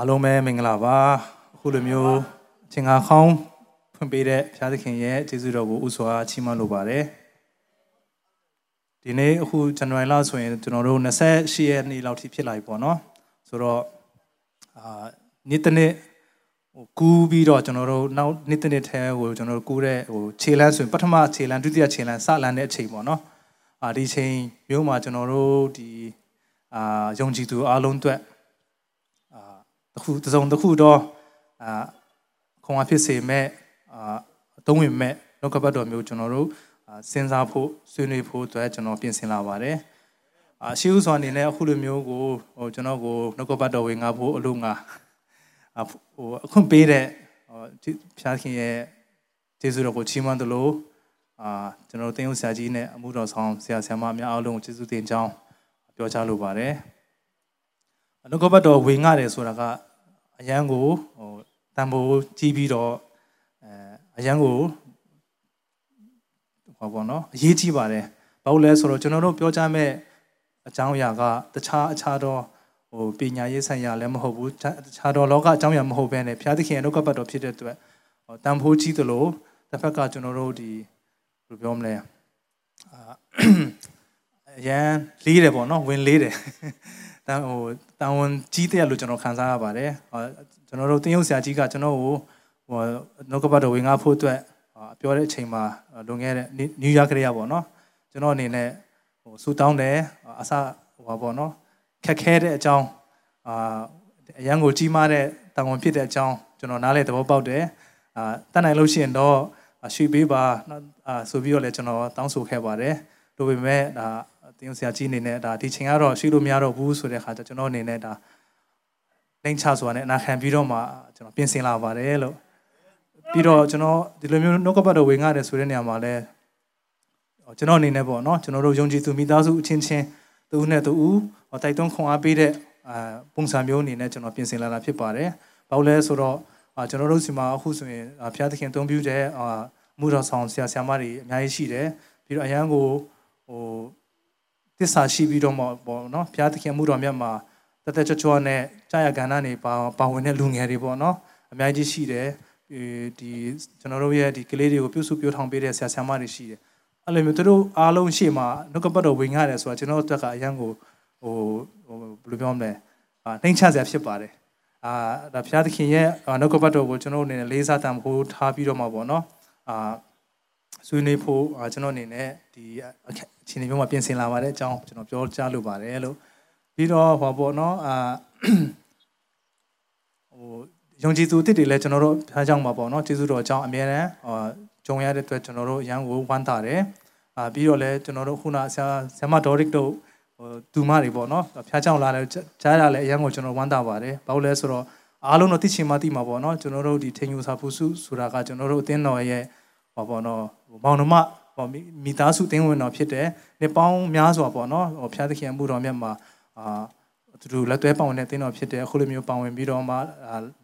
အားလုံးပဲမင်္ဂလာပါအခုလိုမျိုးအချိန်ငါခေါင်းဖွင့်ပေးတဲ့ဘုရားသခင်ရဲ့ကျေးဇူးတော်ကိုဥစွာချီးမွမ်းလိုပါတယ်ဒီနေ့အခုဇန်နဝါရီလဆိုရင်ကျွန်တော်တို့28ရက်နေ့လောက်ထိဖြစ်လာပြီပေါ့နော်ဆိုတော့အာနေ့တစ်နေ့ဟိုကူးပြီးတော့ကျွန်တော်တို့နောက်နေ့တစ်နေ့ထဲဟိုကျွန်တော်တို့ကူးတဲ့ဟိုခြေလမ်းဆိုရင်ပထမခြေလမ်းဒုတိယခြေလမ်းစလမ်းတဲ့အချိန်ပေါ့နော်အာဒီချိန်မျိုးမှာကျွန်တော်တို့ဒီအာယုံကြည်သူအားလုံးအတွက် တစ်ခုတစ်စုံတစ်ခုတော့အာခွန်အားဖြစ်စေမဲ့အာအသုံးဝင်မဲ့နှုတ်ကပတ်တော်မျိုးကျွန်တော်တို့စဉ်းစားဖို့ဆွေးနွေးဖို့အတွက်ကျွန်တော်ပြင်ဆင်လာပါတယ်အာရှိဦးစွာအနေနဲ့အခုလိုမျိုးကိုဟိုကျွန်တော်ကိုနှုတ်ကပတ်တော်ဝင်ငါဖို့အလို့ငါဟိုအခုပေးတဲ့ဟိုဖျားခင်ရဲ့ကျေးဇူးတော်ကိုချီးမွမ်းသလိုအာကျွန်တော်တင်ဦးဆရာကြီးနဲ့အမှုတော်ဆောင်ဆရာဆရာမများအားလုံးကိုကျေးဇူးတင်ကြောင်းပြောကြားလိုပါတယ်နှုတ်ကပတ်တော်ဝင်ငါတယ်ဆိုတာက အရန်ကိုဟိုတန်ဖိုးကြီးပြီးတော့အဲအရန်ကိုဟောပေါ့နော်အရေးကြီးပါတယ်ဘာလို့လဲဆိုတော့ကျွန်တော်တို့ပြောကြမဲ့အကြောင်းအရာကတခြားအခြားတော့ဟိုပညာရေးဆိုင်ရာလည်းမဟုတ်ဘူးတခြားတော့လောကအကြောင်းအရာမဟုတ်ဘဲနဲ့ဘုရားသခင်ရဲ့နှုတ်ကပတ်တော်ဖြစ်တဲ့အတွက်ဟိုတန်ဖိုးကြီးသလိုတစ်ဖက်ကကျွန်တော်တို့ဒီဘယ်လိုပြောမလဲအာအရန်လေးတယ်ပေါ့နော်ဝင်လေးတယ်တန်ဟို တန်ဝန်ကြီးတဲ့လို့ကျွန်တော်ခံစားရပါတယ်ကျွန်တော်တို့တင်းရုပ်ဆရာကြီးကကျွန်တော်ကိုဟိုနှုတ်ကပတ်တော်ဝင်ငါဖို့အတွက်ပြောတဲ့အချိန်မှာလွန်ခဲ့တဲ့နယူးယောက်ကလေးရပေါ့နော်ကျွန်တော်အနေနဲ့ဟိုဆူတောင်းတယ်အစဟိုပါပေါ့နော်ခက်ခဲတဲ့အကြောင်းအာအရန်ကိုကြီးမားတဲ့တန်ဝန်ဖြစ်တဲ့အကြောင်းကျွန်တော်နားလေသဘောပေါက်တယ်အာတတ်နိုင်လို့ရှိရင်တော့ရွှေပေးပါအာဆိုပြီးတော့လည်းကျွန်တော်တောင်းဆိုခဲ့ပါတယ်ဒါပေမဲ့ဒါ တင်းဆရာကြီးအနေနဲ့ဒါဒီချိန်ကတော့ရှိလို့မရတော့ဘူးဆိုတဲ့အခါကျကျွန်တော်အနေနဲ့ဒါလိမ့်ချဆိုတာနဲ့အနာခံပြီးတော့မှကျွန်တော်ပြင်ဆင်လာပါတယ်လို့ပြီးတော့ကျွန်တော်ဒီလိုမျိုးနှုတ်ကပတ်တော်ဝင်ငါတယ်ဆိုတဲ့နေရာမှာလဲကျွန်တော်အနေနဲ့ပေါ့နော်ကျွန်တော်တို့ယုံကြည်သူမိသားစုအချင်းချင်းသူနဲ့သူတိုက်တွန်းခွန်အားပေးတဲ့အာပုံစံမျိုးအနေနဲ့ကျွန်တော်ပြင်ဆင်လာတာဖြစ်ပါတယ်။ဘာလို့လဲဆိုတော့ကျွန်တော်တို့စီမှာအခုဆိုရင်ဘုရားသခင်တုံးပြတဲ့အာမှုတော်ဆောင်ဆရာဆရာမတွေအများကြီးရှိတယ်။ပြီးတော့အရန်ကိုဟို တစ္ဆာရှိပြီးတော့ပေါ့နော်ဘုရားသခင်မှုတော်မြတ်မှာတသက်ချောချောနဲ့ကြာရကဏ္ဍနေပါပါဝင်တဲ့လူငယ်တွေပေါ့နော်အများကြီးရှိတယ်ဒီကျွန်တော်တို့ရဲ့ဒီကလေးတွေကိုပြုစုပြောထောင်ပေးတဲ့ဆရာဆရာမတွေရှိတယ်အဲ့လိုမျိုးသူတို့အားလုံးရှေ့မှာနှုတ်ကပတ်တော်ဝင်ရတယ်ဆိုတာကျွန်တော်တို့ကအရန်ကိုဟိုဟိုဘယ်လိုပြောမလဲအာနှိမ့်ချစရာဖြစ်ပါတယ်အာဒါဘုရားသခင်ရဲ့နှုတ်ကပတ်တော်ကိုကျွန်တော်တို့အနေနဲ့လေးစားတန်ဖိုးထားပြီးတော့မှာပေါ့နော်အာဆွေးနွေးဖို့ကျွန်တော်အနေနဲ့ဒီ အခြေအနေမျိုးမှာပြင်ဆင်လာပါတဲ့အကြောင်းကျွန်တော်ပြောကြားလိုပါတယ်လို့ပြီးတော့ဟောပေါ့နော်အာဟိုယုံကြည်သူတစ်တွေလည်းကျွန်တော်တို့ဖျားကြောင်းမှာပေါ့နော်ကျေးဇူးတော်အကြောင်းအမြဲတမ်းဟောဂျုံရတဲ့အတွက်ကျွန်တော်တို့ရန်ကိုဝမ်းသာတယ်အာပြီးတော့လည်းကျွန်တော်တို့ခုနဆရာဆရာမဒေါ်ရစ်တို့ဟိုသူမတွေပေါ့နော်ဖျားကြောင်းလာလဲကြားရလဲအရန်ကိုကျွန်တော်ဝမ်းသာပါတယ်ဘာလို့လဲဆိုတော့အားလုံးတော့သိချင်မှသိမှာပေါ့နော်ကျွန်တော်တို့ဒီထင်ယူစာဖူစုဆိုတာကကျွန်တော်တို့အသင်းတော်ရဲ့ဟောပေါ့နော်မောင်နှမ ဟောမိသားစုတင်းဝင်တော်ဖြစ်တယ်။နှစ်ပေါင်းများစွာပေါ့နော်။ဟောဖျားသခင်မှုတော်မြတ်မှာအာသူတို့လက်သွဲပောင်တဲ့တင်းတော်ဖြစ်တယ်အခုလိုမျိုးပောင်ဝင်ပြီးတော့မှ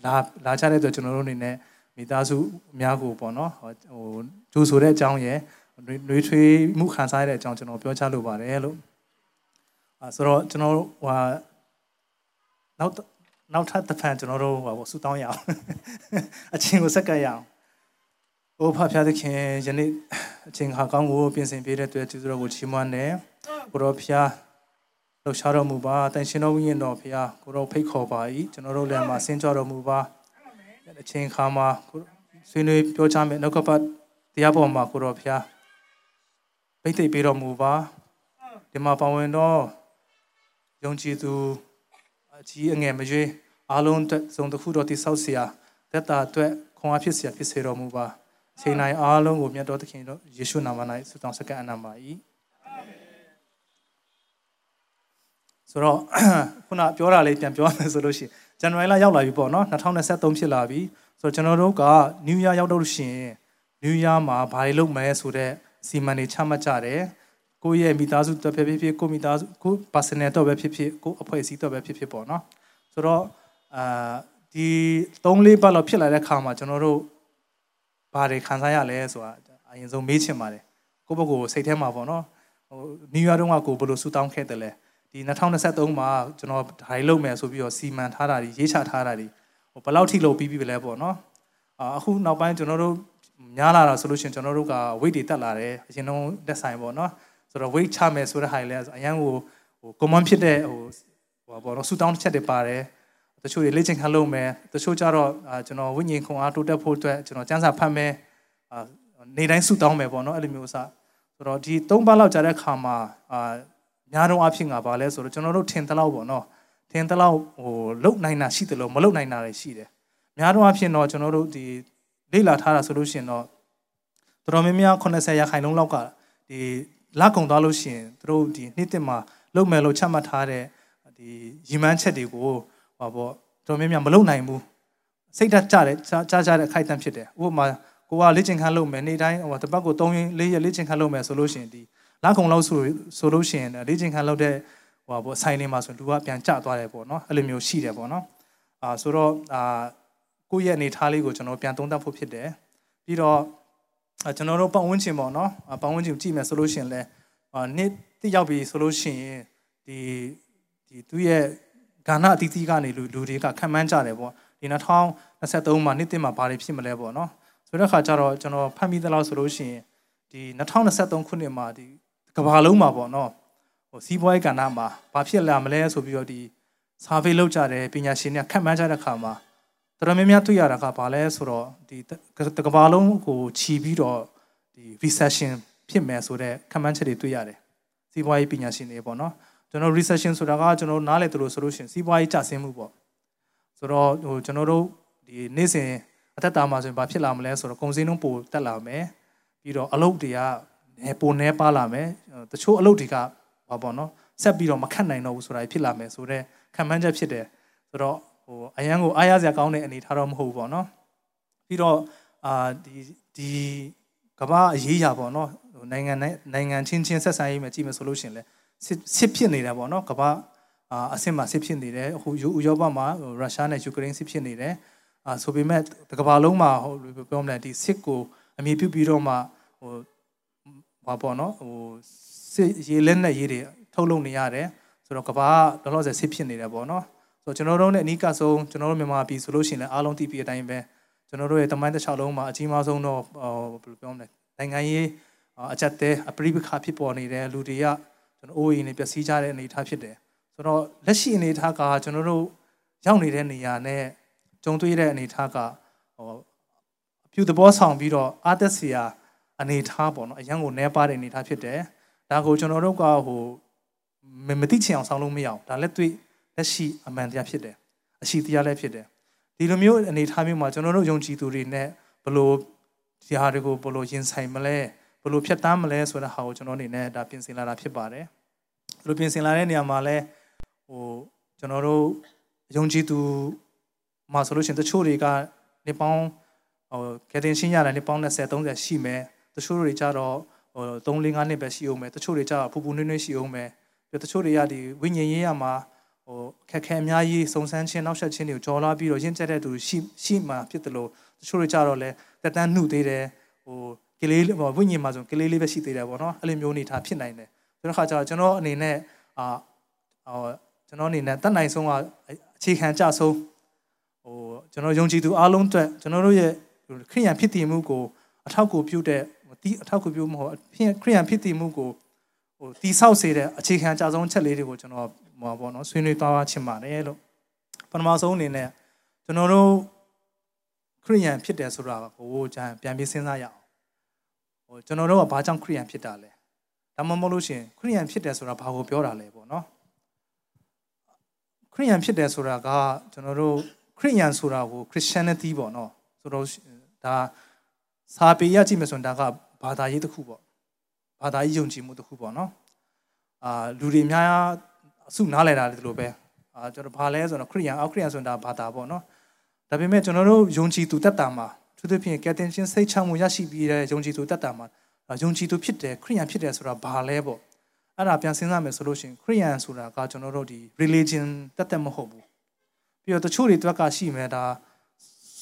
လာလာကြတဲ့အတွက်ကျွန်တော်တို့အနေနဲ့မိသားစုများကိုပေါ့နော်ဟိုဂျိုးဆိုတဲ့အကြောင်းရယ်နှွေးထွေးမှုခံစားရတဲ့အကြောင်းကျွန်တော်ပြောချလိုပါတယ်လို့အဲဆိုတော့ကျွန်တော်ဟိုနောက်နောက်ထပ်တစ်ဖန်ကျွန်တော်တို့ဟိုဆူတောင်းရအောင်အချင်းကိုစက်ကပ်ရအောင်။ အိုဖဖျားသခင်ယနေ့အချိန်ခါကောင်းကိုပြင်ဆင်ပေးတဲ့အတွက်ကျေးဇူးတော်ကိုချီးမွမ်းတယ်။ကိုတော်ဖျားလှူရှားတော်မူပါတန်ရှင်တော်ဝိညာဉ်တော်ဖျားကိုတော်ဖိတ်ခေါ်ပါ၏ကျွန်တော်တို့လည်းမှာဆင်းကြတော်မူပါ။အချိန်ခါမှာဆွေးနွေးပြောချမယ်နှုတ်ကပတ်တရားပေါ်မှာကိုတော်ဖျားပိတ်သိပ်ပေးတော်မူပါ။ဒီမှာပါဝင်တော့ယုံကြည်သူအကြီးအငယ်မရွေးအားလုံးစုံတစ်ခုတော်တိဆောက်เสียသက်တာအတွက်ခွန်အားဖြစ်เสียဖြစ်စေတော်မူပါ။ ချိန်တိုင်းအားလုံးကိုမြတ်တော်သခင်တို့ယေရှုနာမ၌ဆုတောင်းစက္ကအနံပါ၏ဆိုတော့ခုနပြောတာလေးပြန်ပြောမယ်ဆိုလို့ရှိရင်ဇန်နဝါရီလရောက်လာပြီပေါ့နော်2023ဖြစ်လာပြီဆိုတော့ကျွန်တော်တို့က New Year ရောက်တော့လို့ရှိရင် New Year မှာဘာတွေလုပ်မယ်ဆိုတော့စီမံတွေချမှတ်ကြတယ်ကိုယ့်ရဲ့မိသားစုတော့ဖြစ်ဖြစ်ဖြစ်ကိုမိသားစုကို personal တော့ပဲဖြစ်ဖြစ်ကိုအဖွဲ့အစည်းတော့ပဲဖြစ်ဖြစ်ပေါ့နော်ဆိုတော့အာဒီ3-4ပတ်လောက်ဖြစ်လာတဲ့ခါမှာကျွန်တော်တို့ ဘာတွေခံစားရလဲဆိုတာအရင်ဆုံးမေးချင်ပါတယ်ကိုယ့်ဘက်ကိုစိတ်ထဲမှာပေါ့နော်ဟိုနီးရတုန်းကကိုဘယ်လိုဆူတောင်းခဲ့တယ်လဲဒီဒီ2023မှာကျွန်တော်ဒါတွေလုပ်မယ်ဆိုပြီးတော့စီမံထားတာတွေရေးချထားတာတွေဟိုဘယ်လောက်ထိလုပ်ပြီးပြီလဲပေါ့နော်အခုနောက်ပိုင်းကျွန်တော်တို့များလာတာဆိုလို့ရှိရင်ကျွန်တော်တို့က weight တွေတက်လာတယ်အရင်တော့တက်ဆိုင်ပေါ့နော်ဆိုတော့ weight ချမယ်ဆိုတဲ့ဟာတွေလည်းအရန်ကိုဟို common ဖြစ်တဲ့ဟိုဟိုပေါ့နော်ဆူတောင်းတစ်ချက်တွေပါတယ် တချို့တွေလေ့ကျင့်ခန်းလုပ်မယ်တချို့ကျတော့ကျွန်တော်ဝိညာဉ်ခွန်အားတိုးတက်ဖို့အတွက်ကျွန်တော်စံစာဖတ်မယ်နေတိုင်းဆူတောင်းမယ်ပေါ့နော်အဲ့လိုမျိုးစဆိုတော့ဒီ၃ပတ်လောက်ကြာတဲ့ခါမှာအာများတော့အဖြစ်ငါပါလဲဆိုတော့ကျွန်တော်တို့ထင်သလောက်ပေါ့နော်ထင်သလောက်ဟိုလုံနိုင်တာရှိတယ်လို့မလုံနိုင်တာတွေရှိတယ်များတော့အဖြစ်တော့ကျွန်တော်တို့ဒီလေ့လာထားတာဆိုလို့ရှိရင်တော့တော်တော်များများ80ရာခိုင်နှုန်းလောက်ကဒီလက်ကုံသွားလို့ရှိရင်တို့ဒီနှစ်တစ်မှာလုံမယ်လို့ချမှတ်ထားတဲ့ဒီရီမန်းချက်တွေကို ဟောပေါ့တော်များများမလုံနိုင်ဘူးစိတ်ဓာတ်ကြတယ်ကြားကြတဲ့အခိုက်အတန့်ဖြစ်တယ်ဥပမာကိုကလေ့ကျင့်ခန်းလုပ်မယ်နေ့တိုင်းဟိုတပတ်ကို3ရက်4ရက်လေ့ကျင့်ခန်းလုပ်မယ်ဆိုလို့ရှိရင်ဒီလက်ကုံလောက်ဆိုဆိုလို့ရှိရင်လေ့ကျင့်ခန်းလုပ်တဲ့ဟိုပေါ့ဆိုင်လေးမှာဆိုလူကပြန်ကျသွားတယ်ပေါ့နော်အဲ့လိုမျိုးရှိတယ်ပေါ့နော်အာဆိုတော့အာကိုယ့်ရဲ့အနေထားလေးကိုကျွန်တော်ပြန်သုံးသပ်ဖို့ဖြစ်တယ်ပြီးတော့ကျွန်တော်တို့ပတ်ဝန်းကျင်ပေါ့နော်ပတ်ဝန်းကျင်ကြည့်မယ်ဆိုလို့ရှိရင်လည်းနှစ်တိရောက်ပြီဆိုလို့ရှိရင်ဒီဒီသူ့ရဲ့ ဂါဏအသီးသီးကနေလူလူတွေကခံမှန်းကြတယ်ပေါ့ဒီ2023မှာနှစ်တင်မှာဘာတွေဖြစ်မလဲပေါ့နော်ဆိုတဲ့ခါကျတော့ကျွန်တော်ဖတ်မိသလောက်ဆိုလို့ရှိရင်ဒီ2023ခုနှစ်မှာဒီကဘာလုံးမှာပေါ့နော်ဟိုစီးပွားရေးကဏ္ဍမှာဘာဖြစ်လာမလဲဆိုပြီးတော့ဒီ survey လုပ်ကြတယ်ပညာရှင်တွေကခန့်မှန်းကြတဲ့ခါမှာတော်တော်များများတွေ့ရတာကဘာလဲဆိုတော့ဒီကဘာလုံးကိုခြီးပြီးတော့ဒီ recession ဖြစ်မယ်ဆိုတဲ့ခန့်မှန်းချက်တွေတွေ့ရတယ်စီးပွားရေးပညာရှင်တွေပေါ့နော် ကျွန်တော် recession ဆိုတာကကျွန်တော်နားလည်သလိုဆိုလို့ရှိရင်စီးပွားရေးကျဆင်းမှုပေါ့ဆိုတော့ဟိုကျွန်တော်တို့ဒီနေ့စဉ်အသက်တာမှာဆိုရင်ဘာဖြစ်လာမလဲဆိုတော့ကုန်စည်နှုန်းပိုတက်လာမယ်ပြီးတော့အလုပ်တွေကပိုနေပါလာမယ်တချို့အလုပ်တွေကဘာပေါ့နော်ဆက်ပြီးတော့မခတ်နိုင်တော့ဘူးဆိုတာဖြစ်လာမယ်ဆိုတော့ခံမှန်းချက်ဖြစ်တယ်ဆိုတော့ဟိုအရန်ကိုအားရစရာကောင်းတဲ့အနေထားတော့မဟုတ်ဘူးပေါ့နော်ပြီးတော့အာဒီဒီကမ္ဘာအရေးရပေါ့နော်နိုင်ငံနဲ့နိုင်ငံချင်းချင်းဆက်ဆံရေးမှာကြည့်မယ်ဆိုလို့ရှိရင်လည်း စစ်ဖြစ်နေတယ်ပေါ့နော်ကမ္ဘာအဆင့်မှာစစ်ဖြစ်နေတယ်အခုဥရောပမှာရုရှားနဲ့ယူကရိန်းစစ်ဖြစ်နေတယ်အာဆိုပေမဲ့ကမ္ဘာလုံးမှာဟိုပြောမလဲဒီစစ်ကိုအမြင်ပြုပြီးတော့မှဟိုဘာပေါ့နော်ဟိုစစ်ရေလက်နဲ့ရေးတွေထုတ်လုပ်နေရတယ်ဆိုတော့ကမ္ဘာကလောလောဆယ်စစ်ဖြစ်နေတယ်ပေါ့နော်ဆိုတော့ကျွန်တော်တို့နဲ့အနီးကဆုံးကျွန်တော်တို့မြန်မာပြည်ဆိုလို့ရှိရင်လည်းအားလုံးသိပြီးအတိုင်းပဲကျွန်တော်တို့ရဲ့တမိုင်းတစ်လျှောက်လုံးမှာအကြီးမားဆုံးတော့ဘယ်လိုပြောမလဲနိုင်ငံရေးအကြက်တဲ့အပရိပခဖြစ်ပေါ်နေတဲ့လူတွေက ကျွန်တော်အိုးအိမ်နဲ့ပျက်စီးကြတဲ့အနေအထားဖြစ်တယ်ဆိုတော့လက်ရှိအနေအထားကကျွန်တော်တို့ရောက်နေတဲ့နေရာနဲ့ကြုံတွေ့တဲ့အနေအထားကဟောအပြုသဘောဆောင်ပြီးတော့အားသက်စရာအနေအထားပေါ့နော်အရန်ကိုနဲပါတဲ့အနေအထားဖြစ်တယ်ဒါကိုကျွန်တော်တို့ကဟိုမသိချင်အောင်ဆောင်းလို့မရအောင်ဒါလက်တွေ့လက်ရှိအမှန်တရားဖြစ်တယ်အရှိတရားလည်းဖြစ်တယ်ဒီလိုမျိုးအနေအထားမျိုးမှာကျွန်တော်တို့ယုံကြည်သူတွေနဲ့ဘလို့ဒီဟာတွေကိုဘလို့ရင်ဆိုင်မလဲ ဘလို့ဖြတ်တန်းမလဲဆိုတဲ့ဟာကိုကျွန်တော်အနေနဲ့ဒါပြင်ဆင်လာတာဖြစ်ပါတယ်ဒီလိုပြင်ဆင်လာတဲ့နေရာမှာလဲဟိုကျွန်တော်တို့ယုံကြည်သူမှာဆိုလို့ရှိရင်တချို့တွေကနေပေါင်းဟိုကတင်ရှင်းရတယ်နေပေါင်း20 30ရှိမယ်တချို့တွေကြတော့ဟို3 4 5နှစ်ပဲရှိအောင်မယ်တချို့တွေကြတော့ပူပူနွေ့နွေ့ရှိအောင်မယ်ပြီးတချို့တွေကဒီဝိညာဉ်ရေးရမှာဟိုခက်ခဲအများကြီးစုံစမ်းခြင်းနောက်ဆက်ခြင်းတွေကိုကြော်လာပြီးတော့ရင့်ကျက်တဲ့သူရှိရှိမှဖြစ်တယ်လို့တချို့တွေကြတော့လဲတက်တန်းနှုတ်သေးတယ်ဟို ကလေးဝိညာဉ်မှာဆိုကလေးလေးပဲရှိသေးတယ်ပေါ့နော်အဲ့လိုမျိုးအနေထားဖြစ်နိုင်တယ်ဆိုတော့ခါကျတော့ကျွန်တော်အနေနဲ့အာဟိုကျွန်တော်အနေနဲ့တတ်နိုင်ဆုံးကအခြေခံကြဆုံးဟိုကျွန်တော်ယုံကြည်သူအားလုံးအတွက်ကျွန်တော်တို့ရဲ့ခရိယန်ဖြစ်တည်မှုကိုအထောက်အကူပြုတဲ့အထောက်အကူပြုမဟုတ်ခရိယန်ဖြစ်တည်မှုကိုဟိုတိဆောက်စေတဲ့အခြေခံအကြဆုံးချက်လေးတွေကိုကျွန်တော်ဟောပေါ့နော်ဆွေးနွေးသွားချင်ပါတယ်လို့ပထမဆုံးအနေနဲ့ကျွန်တော်တို့ခရိယန်ဖြစ်တယ်ဆိုတာကိုကြံပြန်ပြီးစဉ်းစားရအောင်ဟို ကျွန်တော်တို့ကဘာကြောင့်ခရိယန်ဖြစ်တာလဲဒါမှမဟုတ်လို့ရှိရင်ခရိယန်ဖြစ်တယ်ဆိုတာဘာကိုပြောတာလဲပေါ့နော်ခရိယန်ဖြစ်တယ်ဆိုတာကကျွန်တော်တို့ခရိယန်ဆိုတာကို Christianity ပေါ့နော်ဆိုတော့ဒါစာပေရကြည့်မယ်ဆိုရင်ဒါကဘာသာရေးတစ်ခုပေါ့ဘာသာရေးယုံကြည်မှုတစ်ခုပေါ့နော်အာလူတွေများအစုနားလည်တာလည်းဒီလိုပဲအာကျွန်တော်ဘာလဲဆိုတော့ခရိယန်အောက်ခရိယန်ဆိုတာဘာသာပေါ့နော်ဒါပေမဲ့ကျွန်တော်တို့ယုံကြည်သူတက်တာမှာ သူတို့ဖြင့်ကယ်တင်ရှင်စိတ်ချမှုရရှိပြီးတဲ့ယုံကြည်သူတက်တာမှာယုံကြည်သူဖြစ်တယ်ခရိယန်ဖြစ်တယ်ဆိုတာဘာလဲပေါ့အဲ့ဒါပြန်စဉ်းစားမယ်ဆိုလို့ရှိရင်ခရိယန်ဆိုတာကကျွန်တော်တို့ဒီ religion တက်တက်မဟုတ်ဘူးပြီးတော့တချို့တွေတွက်ကရှိမယ်ဒါ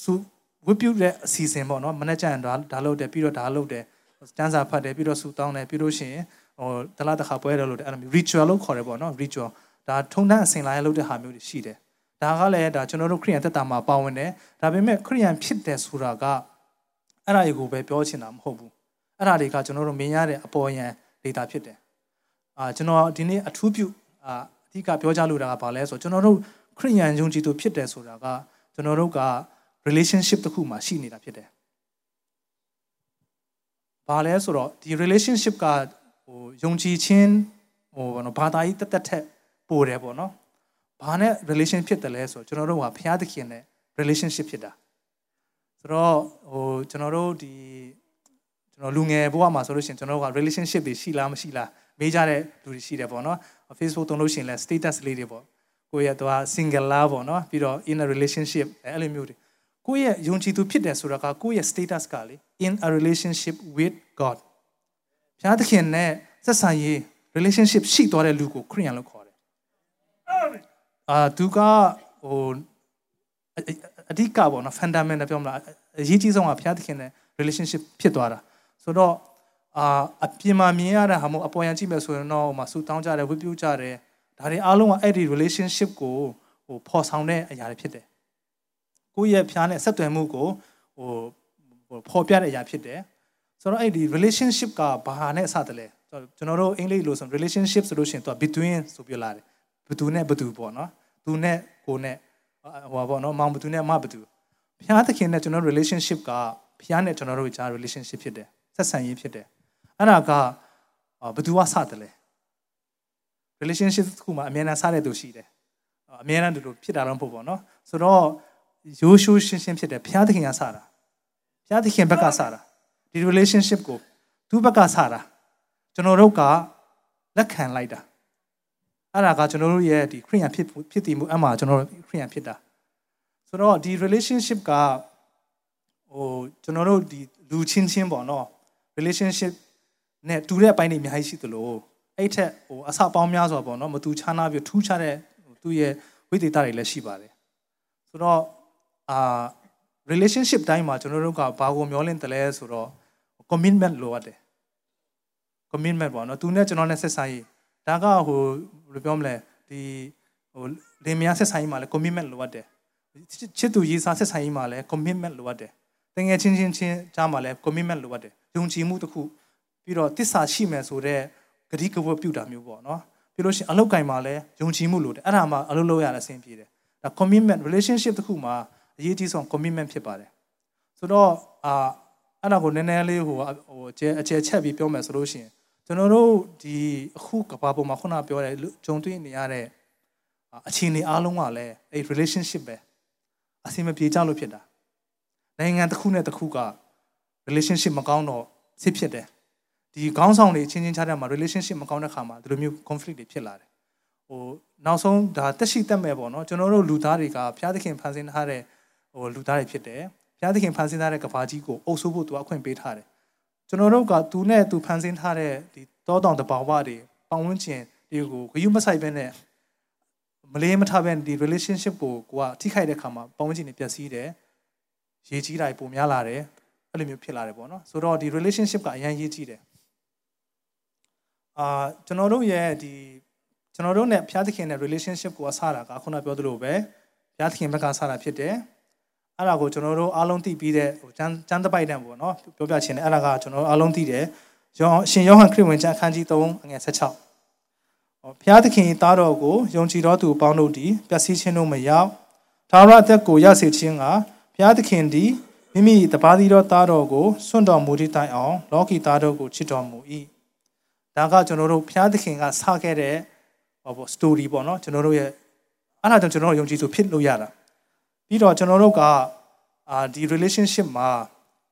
စုဝတ်ပြုတဲ့အစီအစဉ်ပေါ့နော်မနေ့ကျရင်ဒါဒါလုပ်တယ်ပြီးတော့ဒါလုပ်တယ်စတန်းစာဖတ်တယ်ပြီးတော့ဆူတောင်းတယ်ပြီးလို့ရှိရင်ဟိုတလားတစ်ခါပွဲတယ်လို့အဲ့လိုမျိုး ritual လို့ခေါ်တယ်ပေါ့နော် ritual ဒါထုံတန်းအစဉ်လာရလုပ်တဲ့ဟာမျိုးတွေရှိတယ် ဒါကလည်းဒါကျွန်တော်တို့ခရိယန်သက်တာမှာပါဝင်တယ်ဒါပေမဲ့ခရိယန်ဖြစ်တယ်ဆိုတာကအဲ့ဒါတွေကိုပဲပြောချင်တာမဟုတ်ဘူးအဲ့ဒါတွေကကျွန်တော်တို့မြင်ရတဲ့အပေါ်ယံ data ဖြစ်တယ်အာကျွန်တော်ဒီနေ့အထူးပြုအာအဓိကပြောကြလို့တာကဘာလဲဆိုကျွန်တော်တို့ခရိယန်ယုံကြည်သူဖြစ်တယ်ဆိုတာကကျွန်တော်တို့က relationship တစ်ခုမှာရှိနေတာဖြစ်တယ်ဘာလဲဆိုတော့ဒီ relationship ကဟိုယုံကြည်ခြင်းဟိုဘာလို့ဘာသာရေးတက်တက်ထက်ပိုတယ်ပေါ့နော် ဘာနဲ့ relation ဖြစ်တယ်လဲဆိုတော့ကျွန်တော်တို့ကဘုရားသခင်နဲ့ relationship ဖြစ်တာဆိုတော့ဟိုကျွန်တော်တို့ဒီကျွန်တော်လူငယ်ဘဝမှာဆိုလို့ရှိရင်ကျွန်တော်တို့က relationship တွေရှိလားမရှိလားမေးကြတဲ့လူတွေရှိတယ်ပေါ့နော် Facebook တုံးလို့ရှိရင်လည်း status လေးတွေပေါ့ကိုယ့်ရဲ့သူက single လားပေါ့နော်ပြီးတော့ in a relationship အဲ့လိုမျိုးတွေကိုယ့်ရဲ့ယုံကြည်သူဖြစ်တယ်ဆိုတာကကိုယ့်ရဲ့ status ကလေ in a relationship with God ဘုရားသခင်နဲ့ဆက်ဆံရေး relationship ရှိသွားတဲ့လူကိုခရိယန်လို့ခေါ်တယ် အာသူကဟိုအဓိကပေါ့နော် fundamental ပြောမလားအရေးကြီးဆုံးကဘုရားသခင်နဲ့ relationship ဖြစ်သွားတာဆိုတော့အာအပြင်မှာမြင်ရတာဟာမဟုတ်အပေါ်ယံကြည့်မယ်ဆိုရင်တော့ဟိုမှာဆူတောင်းကြတယ်ဝတ်ပြုကြတယ်ဒါတွေအားလုံးကအဲ့ဒီ relationship ကိုဟိုဖော်ဆောင်တဲ့အရာတွေဖြစ်တယ်ကိုယ့်ရဲ့ဖျားနဲ့ဆက်သွယ်မှုကိုဟိုဖော်ပြတဲ့အရာဖြစ်တယ်ဆိုတော့အဲ့ဒီ relationship ကဘာနဲ့အစတလဲကျွန်တော်တို့အင်္ဂလိပ်လို့ဆို relationship ဆိုလို့ရှိရင်သူက between ဆိုပြလာတယ် ဘသူနဲ့ဘသူပေါ့နော်သူနဲ့ကိုနဲ့ဟိုပါပေါ့နော်မောင်ဘသူနဲ့မဘသူဖျားသခင်နဲ့ကျွန်တော် relationship ကဖျားနဲ့ကျွန်တော်တို့ကြား relationship ဖြစ်တယ်ဆက်ဆံရေးဖြစ်တယ်အဲ့ဒါကဘသူကစတယ်လဲ relationship တစ်ခုမှာအမြဲတမ်းစတဲ့သူရှိတယ်အမြဲတမ်းဒီလိုဖြစ်တာတော့မဟုတ်ပါနော်ဆိုတော့ရိုးရှိုးရှင်းရှင်းဖြစ်တယ်ဘုရားသခင်ကစတာဘုရားသခင်ဘက်ကစတာဒီ relationship ကိုသူ့ဘက်ကစတာကျွန်တော်တို့ကလက်ခံလိုက်တာ အဲ့ဒါကကျွန်တော်တို့ရဲ့ဒီခရိယန်ဖြစ်ဖြစ်တည်မှုအမှကျွန်တော်တို့ခရိယန်ဖြစ်တာဆိုတော့ဒီ relationship ကဟိုကျွန်တော်တို့ဒီလူချင်းချင်းပေါ့နော် relationship နဲ့တူတဲ့အပိုင်းတွေအများကြီးရှိသလိုအဲ့ထက်ဟိုအစပေါင်းများစွာပေါ့နော်မတူခြားနာပြီးထူးခြားတဲ့သူ့ရဲ့ဝိသေသတွေလည်းရှိပါတယ်ဆိုတော့အာ relationship တိုင်းမှာကျွန်တော်တို့ကဘာကိုမျှော်လင့်တယ်လဲဆိုတော့ commitment လိုအပ်တယ် commitment ပေါ့နော်သူနဲ့ကျွန်တော်နဲ့ဆက်ဆံရေးဒါကဟိုဘယ် လိုပြောမလဲဒီဟိုလင်မယားဆက်ဆံရေးမှာလည်း commitment လိုအပ်တယ်ချစ်သူရေးစားဆက်ဆံရေးမှာလည်း commitment လိုအပ်တယ်တကယ်ချင်းချင်းချင်းကြားမှာလည်း commitment လိုအပ်တယ်ယုံကြည်မှုတစ်ခုပြီးတော့တစ္ဆာရှိမယ်ဆိုတော့ဂတိကဝတ်ပြုတာမျိုးပေါ့နော်ပြီးလို့ရှိရင်အလောက်ကင်မှာလည်းယုံကြည်မှုလိုတယ်အဲ့ဒါမှအလုပ်လုပ်ရတဲ့အဆင်ပြေတယ်ဒါ commitment relationship တစ်ခုမှာအရေးကြီးဆုံး commitment ဖြစ်ပါတယ်ဆိုတော့အာအဲ့ဒါကိုနည်းနည်းလေးဟိုဟိုအကျဲအကျဲချက်ပြီးပြောမယ်ဆိုလို့ရှိရင် ကျွန်တော်တို့ဒီအခုကဘာပေါ်မှာခုနပြောတဲ့ဂျုံတွေ့နေရတဲ့အခြေအနေအားလုံးကလည်းအဲ့ relationship ပဲအဆင်မပြေကြလို့ဖြစ်တာနိုင်ငံတစ်ခုနဲ့တစ်ခုက relationship မကောင်းတော့ဖြစ်ဖြစ်တယ်ဒီခေါင်းဆောင်တွေချင်းချင်းချတဲ့မှာ relationship မကောင်းတဲ့ခါမှာဒီလိုမျိုး conflict တွေဖြစ်လာတယ်ဟိုနောက်ဆုံးဒါတက်ရှိတက်မဲ့ပေါ့နော်ကျွန်တော်တို့လူသားတွေကဘုရားသခင်ဖန်ဆင်းထားတဲ့ဟိုလူသားတွေဖြစ်တယ်ဘုရားသခင်ဖန်ဆင်းထားတဲ့ကဘာကြီးကိုအုပ်စိုးဖို့သူအခွင့်ပေးထားတယ် ကျွန်တော်တို့ကသူနဲ့သူဖန်ဆင်းထားတဲ့ဒီတောတောင်တဘာဝတွေပတ်ဝန်းကျင်တွေကိုဂရုမစိုက်ဘဲနဲ့မလေးမထားဘဲဒီ relationship ကိုကိုကထိခိုက်တဲ့ခါမှာပတ်ဝန်းကျင်တွေပျက်စီးတယ်ရေးကြီးတာပုံများလာတယ်အဲ့လိုမျိုးဖြစ်လာတယ်ပေါ့နော်ဆိုတော့ဒီ relationship ကအရင်ရေးကြီးတယ်အာကျွန်တော်တို့ရဲ့ဒီကျွန်တော်တို့ ਨੇ ဘုရားသခင်နဲ့ relationship ကိုအဆတာကခုနပြောသလိုပဲဘုရားသခင်ဘက်ကဆတာဖြစ်တယ် အဲ့ဒါကိုကျွန်တော်တို့အားလုံးသိပြီးတဲ့ဟိုကျမ်းကျမ်းတပိုက်တန်ပေါ့နော်ပြောပြချင်တယ်အဲ့ဒါကကျွန်တော်တို့အားလုံးသိတယ်ယောရှင်ယောဟန်ခရစ်ဝင်ကျမ်းအခန်းကြီး3အငယ်16ဟောဘုရားသခင်၏သားတော်ကိုယုံကြည်တော်သူအပေါင်းတို့သည်ပျက်စီးခြင်းတို့မရောက်သာရအသက်ကိုရစေခြင်းကဘုရားသခင်သည်မိမိတပါးသီတော်သားတော်ကိုစွန့်တော်မူသည့်တိုင်အောင် လောကီသားတော်ကိုချစ်တော်မူ၏ဒါကကျွန်တော်တို့ဘုရားသခင်ကစခဲ့တဲ့ဟောပေါ့ story ပေါ့နော်ကျွန်တော်တို့ရဲ့အဲ့ဒါကြောင့်ကျွန်တော်တို့ယုံကြည်သူဖြစ်လို့ရတာ ပြီးတော့ကျွန်တော်တို့ကအာဒီ relationship မှာ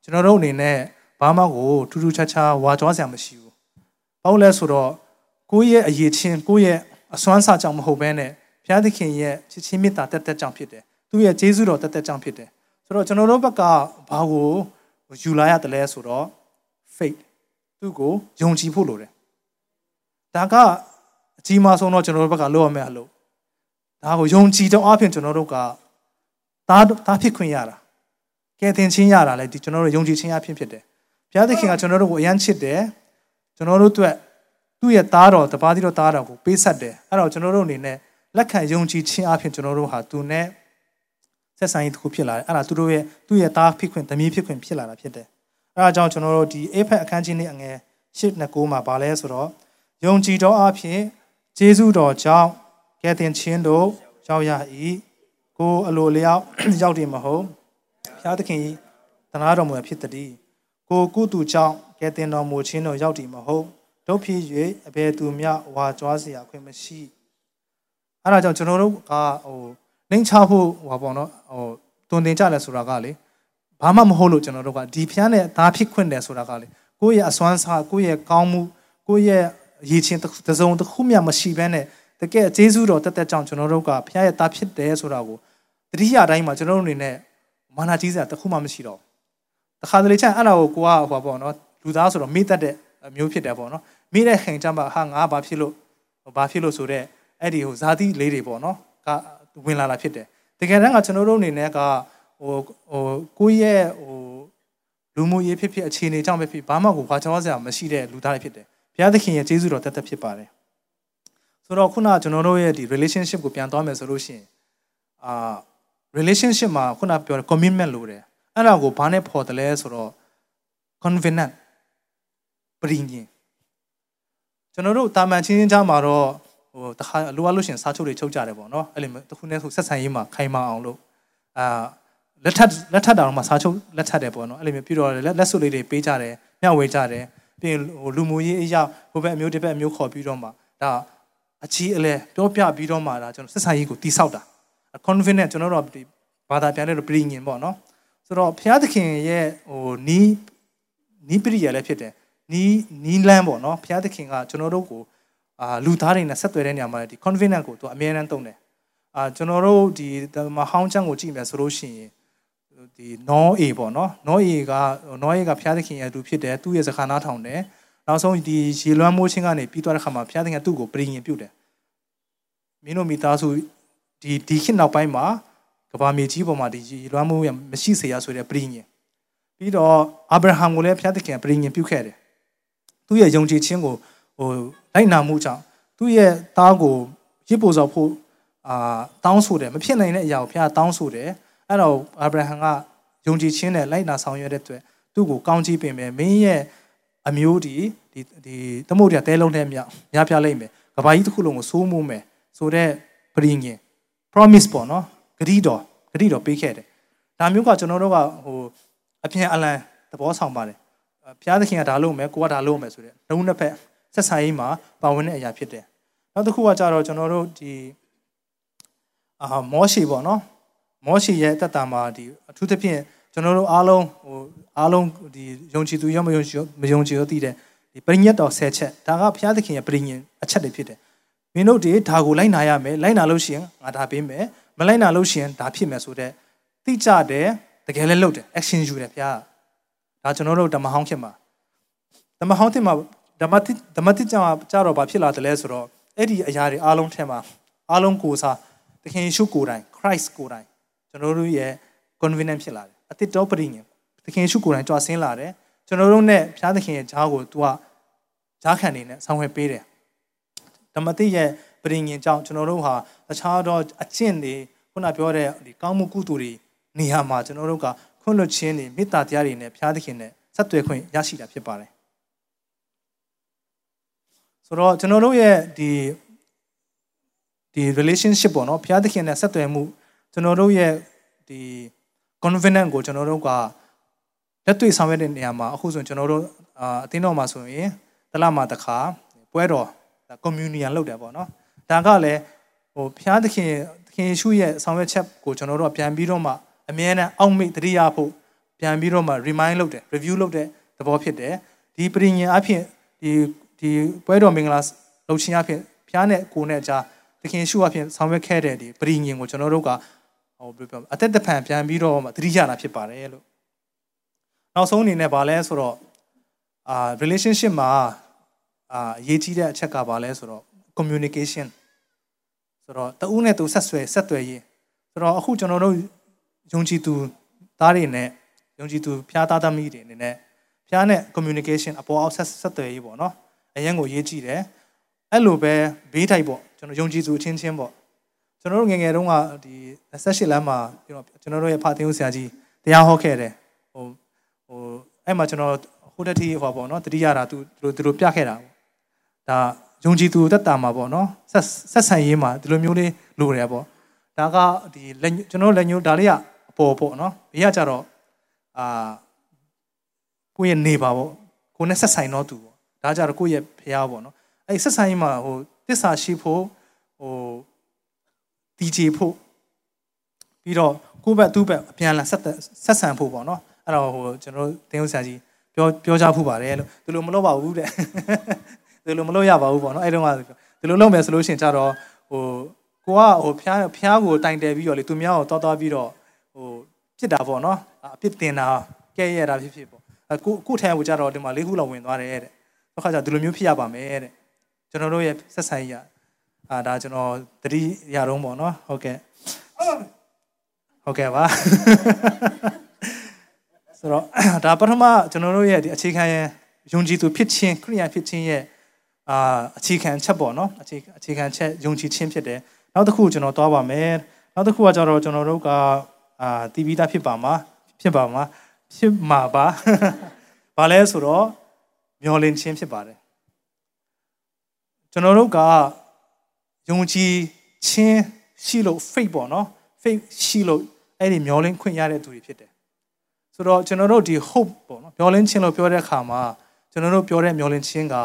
ကျွန်တော်တို့အနေနဲ့ဘာမှကိုထူးထူးခြားခြားဝါကြွားစရာမရှိဘူးဘာလို့လဲဆိုတော့ကိုယ့်ရဲ့အရေးချင်းကိုယ့်ရဲ့အစွမ်းစားကြောင့်မဟုတ်ဘဲနဲ့ဘုရားသခင်ရဲ့ချစ်ချင်းမေတ္တာတက်တက်ကြောင့်ဖြစ်တယ်သူရဲ့ကျေးဇူးတော်တက်တက်ကြောင့်ဖြစ်တယ်ဆိုတော့ကျွန်တော်တို့ဘက်ကဘာကိုယူလာရတယ်လဲဆိုတော့ faith သူ့ကိုယုံကြည်ဖို့လိုတယ်ဒါကအကြီးမားဆုံးတော့ကျွန်တော်တို့ဘက်ကလုပ်ရမယ့်အလုပ်ဒါကိုယုံကြည်တော့အပြင်ကျွန်တော်တို့က သားသားဖြစ်ခွင့်ရတာကဲတင်ချင်းရတာလေဒီကျွန်တော်တို့ယုံကြည်ခြင်းအဖြစ်ဖြစ်တယ်ဘုရားသခင်ကကျွန်တော်တို့ကိုအယမ်းချစ်တယ်ကျွန်တော်တို့အတွက်သူ့ရဲ့သားတော်တပါးသီးတော်သားတော်ကိုပေးဆက်တယ်အဲ့တော့ကျွန်တော်တို့အနေနဲ့လက်ခံယုံကြည်ခြင်းအပြင်ကျွန်တော်တို့ဟာသူနဲ့ဆက်ဆံရေးတစ်ခုဖြစ်လာတယ်အဲ့ဒါသူတို့ရဲ့သူ့ရဲ့သားဖြစ်ခွင့်သမီးဖြစ်ခွင့်ဖြစ်လာတာဖြစ်တယ်အဲ့ဒါကြောင့်ကျွန်တော်တို့ဒီအေဖက်အခန်းကြီးနဲ့အငယ်ရှစ်နဲ့ကိုမှာပါလဲဆိုတော့ယုံကြည်တော်အဖြစ်ဂျေဇုတော်ကြောင့်ကယ်တင်ခြင်းတို့ရောက်ရ၏ ကိုအလိုလျောက်ရောက်တယ်မဟုတ်ဘုရားသခင်တနာတော်မူဖြစ်သည်ကိုကုတူကြောင့်ကယ်တင်တော်မူခြင်းတို့ရောက်တယ်မဟုတ်တို့ဖြစ်၍အဘယ်သူမျှဝါကြွားเสียခွင့်မရှိအဲ့ဒါကြောင့်ကျွန်တော်တို့ကဟိုနှိမ်ချဖို့ဟိုပေါ့နော်ဟိုတွင်တင်ကြလဲဆိုတာကလေဘာမှမဟုတ်လို့ကျွန်တော်တို့ကဒီဖျားနဲ့သားဖြစ်ခွင့်တယ်ဆိုတာကလေကိုယ့်ရဲ့အစွမ်းစားကိုယ့်ရဲ့ကောင်းမှုကိုယ့်ရဲ့ရည်ချင်းတစ်စုံတစ်ခုမှမရှိဘဲနဲ့တကယ်ဂျေဇုတော်တက်တက်ကြောင့်ကျွန်တော်တို့ကဖခင်ရဲ့သားဖြစ်တယ်ဆိုတာကို တတိယအတိုင်းမှာကျွန်တော်တို့အနေနဲ့မာနာကြီးစရာတစ်ခုမှမရှိတော့တခါတလေချင်အဲ့ဒါကိုကိုကဟိုပေါ့နော်လူသားဆိုတော့မိတတ်တဲ့မျိုးဖြစ်တယ်ပေါ့နော်မိတဲ့ခင်ကြမှာဟာငါဘာဖြစ်လို့ဘာဖြစ်လို့ဆိုတော့အဲ့ဒီဟိုဇာတိလေးတွေပေါ့နော်ကဝင်လာတာဖြစ်တယ်တကယ်တမ်းကကျွန်တော်တို့အနေနဲ့ကဟိုဟိုကိုယ့်ရဲ့ဟိုလူမှုရေးဖြစ်ဖြစ်အခြေအနေကြောင့်ပဲဖြစ်ဘာမှကိုဘာချောစရာမရှိတဲ့လူသားတွေဖြစ်တယ်ဘုရားသခင်ရဲ့ကျေးဇူးတော်တသက်ဖြစ်ပါတယ်ဆိုတော့ခုနကျွန်တော်တို့ရဲ့ဒီ relationship ကိုပြန်သွားမယ်ဆိုလို့ရှိရင်အာ relationship မှာခုနပြောတဲ့ commitment လို့တယ်အဲ့ဒါကိုဘာနဲ့ဖော်တယ်လဲဆိုတော့ confident ပြင်ရင်ကျွန်တော်တို့တာမန်ချင်းချင်းကြားမှာတော့ဟိုတခါလိုအပ်လို့ရှင်စားချုပ်တွေချုပ်ကြတယ်ပေါ့နော်အဲ့လိုတခုနဲ့ဆိုဆက်ဆံရေးမှာခိုင်မာအောင်လို့အာလက်ထပ်လက်ထပ်တောင်မှစားချုပ်လက်ထပ်တယ်ပေါ့နော်အဲ့လိုမျိုးပြီးတော့လက်စွပ်လေးတွေပေးကြတယ်မျှဝေကြတယ်ပြီးရင်ဟိုလူမှုရေးအရာဟိုဘက်အမျိုးဒီဘက်အမျိုးခေါ်ပြီးတော့မှဒါအချီးအလဲပြောပြပြီးတော့မှဒါကျွန်တော်ဆက်ဆံရေးကိုတိဆောက်တာ confident ကျွန်တော်တို့ဒီဘာသာပြန်တဲ့လိုပြင်ရင်ပေါ့နော်ဆိုတော့ဘုရားသခင်ရဲ့ဟိုနီးနီးပရိယာလည်းဖြစ်တယ်နီးနီးလန်းပေါ့နော်ဘုရားသခင်ကကျွန်တော်တို့ကိုအာလူသားတွေနဲ့ဆက်သွယ်တဲ့နေရာမှာဒီ confident ကိုသူအမြဲတမ်းသုံးတယ်အာကျွန်တော်တို့ဒီမဟောင်းချမ်းကိုကြည့်မယ်ဆိုလို့ရှိရင်ဒီနောအေပေါ့နော်နောအေကနောအေကဘုရားသခင်ရဲ့သူဖြစ်တယ်သူ့ရဲ့စကားနားထောင်တယ်နောက်ဆုံးဒီရေလွှမ်းမိုးခြင်းကနေပြီးသွားတဲ့ခါမှာဘုရားသခင်သူ့ကိုပြင်ရင်ပြုတ်တယ်မင်းတို့မိသားစု ဒီဒီခေတ်နောက်ပိုင်းမှာကဘာမြေကြီးပေါ်မှာဒီရေလွှမ်းမိုးရမရှိစေရဆိုတဲ့ပြင်ရင်ပြီးတော့အာဗြဟံကိုလည်းဘုရားသခင်ပြင်ရင်ပြုတ်ခဲ့တယ်သူ့ရဲ့ယုံကြည်ခြင်းကိုဟိုလိုက်နာမှုကြောင့်သူ့ရဲ့သားကိုရစ်ပို့ဆောင်ဖို့အာတောင်းဆိုတယ်မဖြစ်နိုင်တဲ့အရာကိုဘုရားတောင်းဆိုတယ်အဲ့တော့အာဗြဟံကယုံကြည်ခြင်းနဲ့လိုက်နာဆောင်ရွက်တဲ့အတွက်သူ့ကိုကောင်းချီးပင်မယ်မင်းရဲ့အမျိုးဒီဒီဒီသမုဒ္ဒရာတဲလုံးနဲ့မြရပြလိုက်မယ်ကဘာကြီးတစ်ခုလုံးကိုစိုးမိုးမယ်ဆိုတော့ပြင်ရင် promise ပေါ့နော်ဂရီတော်ဂရီတော်ပေးခဲ့တယ်ဒါမျိုးကကျွန်တော်တို့ကဟိုအပြန်အလန်သဘောဆောင်ပါတယ်ဘုရားသခင်ကဒါလုပ်မယ်ကိုကဒါလုပ်မယ်ဆိုတဲ့လုံးနှစ်ဖက်ဆက်ဆံရေးမှာပါဝင်တဲ့အရာဖြစ်တယ်နောက်တစ်ခုကကြတော့ကျွန်တော်တို့ဒီအာမောရှိပေါ့နော်မောရှိရဲ့တက်တာမှာဒီအထူးသဖြင့်ကျွန်တော်တို့အားလုံးဟိုအားလုံးဒီယုံကြည်သူရောမယုံကြည်မယုံကြည်ရောသိတဲ့ဒီပရိညတ်တော်10ချက်ဒါကဘုရားသခင်ရဲ့ပရိညင်အချက်တွေဖြစ်တယ် မင်းတို့ဒီဒါကိုလိုက်နာရမယ်လိုက်နာလို့ရှိရင်ငါဒါပေးမယ်မလိုက်နာလို့ရှိရင်ဒါဖြစ်မယ်ဆိုတဲ့သိကြတယ်တကယ်လည်းလုပ်တယ် action ယူတယ်ဘုရားဒါကျွန်တော်တို့ဓမ္မဟောင်းခင်မှာဓမ္မဟောင်းခင်မှာဓမ္မတိဓမ္မတိကြမှာကြတော့ဘာဖြစ်လာတယ်လဲဆိုတော့အဲ့ဒီအရာတွေအားလုံးထဲမှာအားလုံးကိုစားသခင်ယေရှုကိုယ်တိုင် Christ ကိုယ်တိုင်ကျွန်တော်တို့ရဲ့ convenient ဖြစ်လာတယ်အတိတ်တော့ပရိညင်သခင်ယေရှုကိုယ်တိုင်ကြွဆင်းလာတယ်ကျွန်တော်တို့နဲ့ဘုရားသခင်ရဲ့ဂျားကို तू ကဂျားခံနေနဲ့ဆောင်ဝယ်ပေးတယ် ဓမ္မတိရဲ့ပရိညင်ကြောင့်ကျွန်တော်တို့ဟာတခြားသောအကျင့်တွေခုနပြောတဲ့ဒီကောင်းမှုကုသိုလ်တွေနေရာမှာကျွန်တော်တို့ကခွင့်လွှတ်ခြင်းတွေမေတ္တာတရားတွေနဲ့ဘုရားသခင်နဲ့ဆက်သွယ်ခွင့်ရရှိတာဖြစ်ပါတယ်ဆိုတော့ကျွန်တော်တို့ရဲ့ဒီဒီ relationship ပေါ့နော်ဘုရားသခင်နဲ့ဆက်သွယ်မှုကျွန်တော်တို့ရဲ့ဒီ confidence ကိုကျွန်တော်တို့ကလက်တွေ့ဆောင်ရွက်တဲ့နေရာမှာအခုဆိုကျွန်တော်တို့အာအသင်းတော်မှာဆိုရင်တလမှာတစ်ခါပွဲတော် communion လုပ်တယ်ပေါ့နော်ဒါကလည်းဟိုဘုရားသခင်သခင်ယေရှုရဲ့ဆောင်ရွက်ချက်ကိုကျွန်တော်တို့ပြန်ပြီးတော့မှအမြဲတမ်းအောက်မေ့တတိယဖို့ပြန်ပြီးတော့မှ remind လုပ်တယ် review လုပ်တဲ့သဘောဖြစ်တယ်ဒီပရိညာအဖြစ်ဒီဒီပွဲတော်မင်္ဂလာလုပ်ခြင်းအဖြစ်ဘုရားနဲ့ကိုယ်နဲ့ကြားသခင်ရှုအဖြစ်ဆောင်ရွက်ခဲ့တဲ့ဒီပရိညင်ကိုကျွန်တော်တို့ကဟိုဘယ်လိုပြောအသက်တဖန်ပြန်ပြီးတော့မှသတိရတာဖြစ်ပါတယ်လို့နောက်ဆုံးအနေနဲ့ဗာလဲဆိုတော့အာ relationship မှာ အာအရေးကြီးတဲ့အချက်ကဗာလဲဆိုတော့ communication ဆိုတော့တဦးနဲ့သူဆက်ဆွဲဆက်သွယ်ရေးဆိုတော့အခုကျွန်တော်တို့ယုံကြည်သူသားတွေနဲ့ယုံကြည်သူဖျားသားသမီးတွေအနေနဲ့ဖျားနဲ့ communication အပေါ်အောက်ဆက်ဆက်သွယ်ရေးပေါ့နော်အရင်ကိုရေးကြည့်တယ်အဲ့လိုပဲဘေးထိုက်ပေါ့ကျွန်တော်ယုံကြည်သူအချင်းချင်းပေါ့ကျွန်တော်တို့ငငယ်တုန်းကဒီ28လမ်းမှာကျွန်တော်တို့ရဲ့ဖာသင်းဦးဆရာကြီးတရားဟောခဲ့တယ်ဟိုဟိုအဲ့မှာကျွန်တော်ဟိုတက်တီဟောပေါ့နော်တတိယတာသူတို့သူတို့ပြခဲ့တာပေါ့ ဒါယုံကြည်သူတက်တာမှာပေါ့နော်ဆက်ဆက်ဆံရေးမှာဒီလိုမျိုးလေးလိုတယ်ပေါ့ဒါကဒီလက်ကျွန်တော်လက်ညှိုးဒါလေးကအပေါ်ပေါ့နော်ဘေးကကြတော့အာကိုယ့်ရဲ့နေပါပေါ့ကိုယ်နဲ့ဆက်ဆိုင်တော့သူပေါ့ဒါကြတော့ကိုယ့်ရဲ့ဖះပေါ့နော်အဲ့ဆက်ဆိုင်ရေးမှာဟိုတစ္ဆာရှိဖို့ဟိုတီဂျီဖို့ပြီးတော့ကိုယ့်ဘက်သူ့ဘက်အပြန်လာဆက်ဆက်ဆံဖို့ပေါ့နော်အဲ့တော့ဟိုကျွန်တော်တို့တင်းဦးဆရာကြီးပြောပြောကြဖို့ပါတယ်လို့ဒီလိုမလုပ်ပါဘူးတဲ့ ဒီလိုမလုပ်ရပါဘူးပေါ့နော်အဲ့တုန်းကဒီလိုလုပ်မယ်ဆိုလို့ရှိရင်ကြတော့ဟိုကိုကဟိုဖျားဖျားကိုတိုင်တယ်ပြီးတော့လေသူများကိုတောသွားပြီးတော့ဟိုပြစ်တာပေါ့နော်အပြစ်တင်တာကဲရတာဖြစ်ဖြစ်ပေါ့ကိုကိုထဲကိုကြတော့ဒီမှာလေးခုလောက်ဝင်သွားတယ်တဲ့တော့ခါကျဒီလိုမျိုးဖြစ်ရပါမယ်တဲ့ကျွန်တော်တို့ရဲ့ဆက်ဆံရေးအာဒါကျွန်တော်တတိရတော့ပေါ့နော်ဟုတ်ကဲ့ဟုတ်ကဲ့ပါဆိုတော့ဒါပထမကျွန်တော်တို့ရဲ့ဒီအခြေခံရဲ့ယုံကြည်သူဖြစ်ခြင်းခရိယာဖြစ်ခြင်းရဲ့ အာအခြေခံချက်ပေါ့နော်အခြေအခြေခံချက်ယုံကြည်ခြင်းဖြစ်တယ်နောက်တစ်ခုကျွန်တော်သွားပါမယ်နောက်တစ်ခုကကျတော့ကျွန်တော်တို့ကအာတီးပြီးသားဖြစ်ပါမှာဖြစ်ပါမှာဖြစ်မှာပါဘာလဲဆိုတော့မျောလင့်ခြင်းဖြစ်ပါတယ်ကျွန်တော်တို့ကယုံကြည်ခြင်းရှိလို့ faith ပေါ့နော် faith ရှိလို့အဲ့ဒီမျောလင့်ခွင့်ရတဲ့သူတွေဖြစ်တယ်ဆိုတော့ကျွန်တော်တို့ဒီ hope ပေါ့နော်မျောလင့်ခြင်းလို့ပြောတဲ့အခါမှာကျွန်တော်တို့ပြောတဲ့မျောလင့်ခြင်းကဟို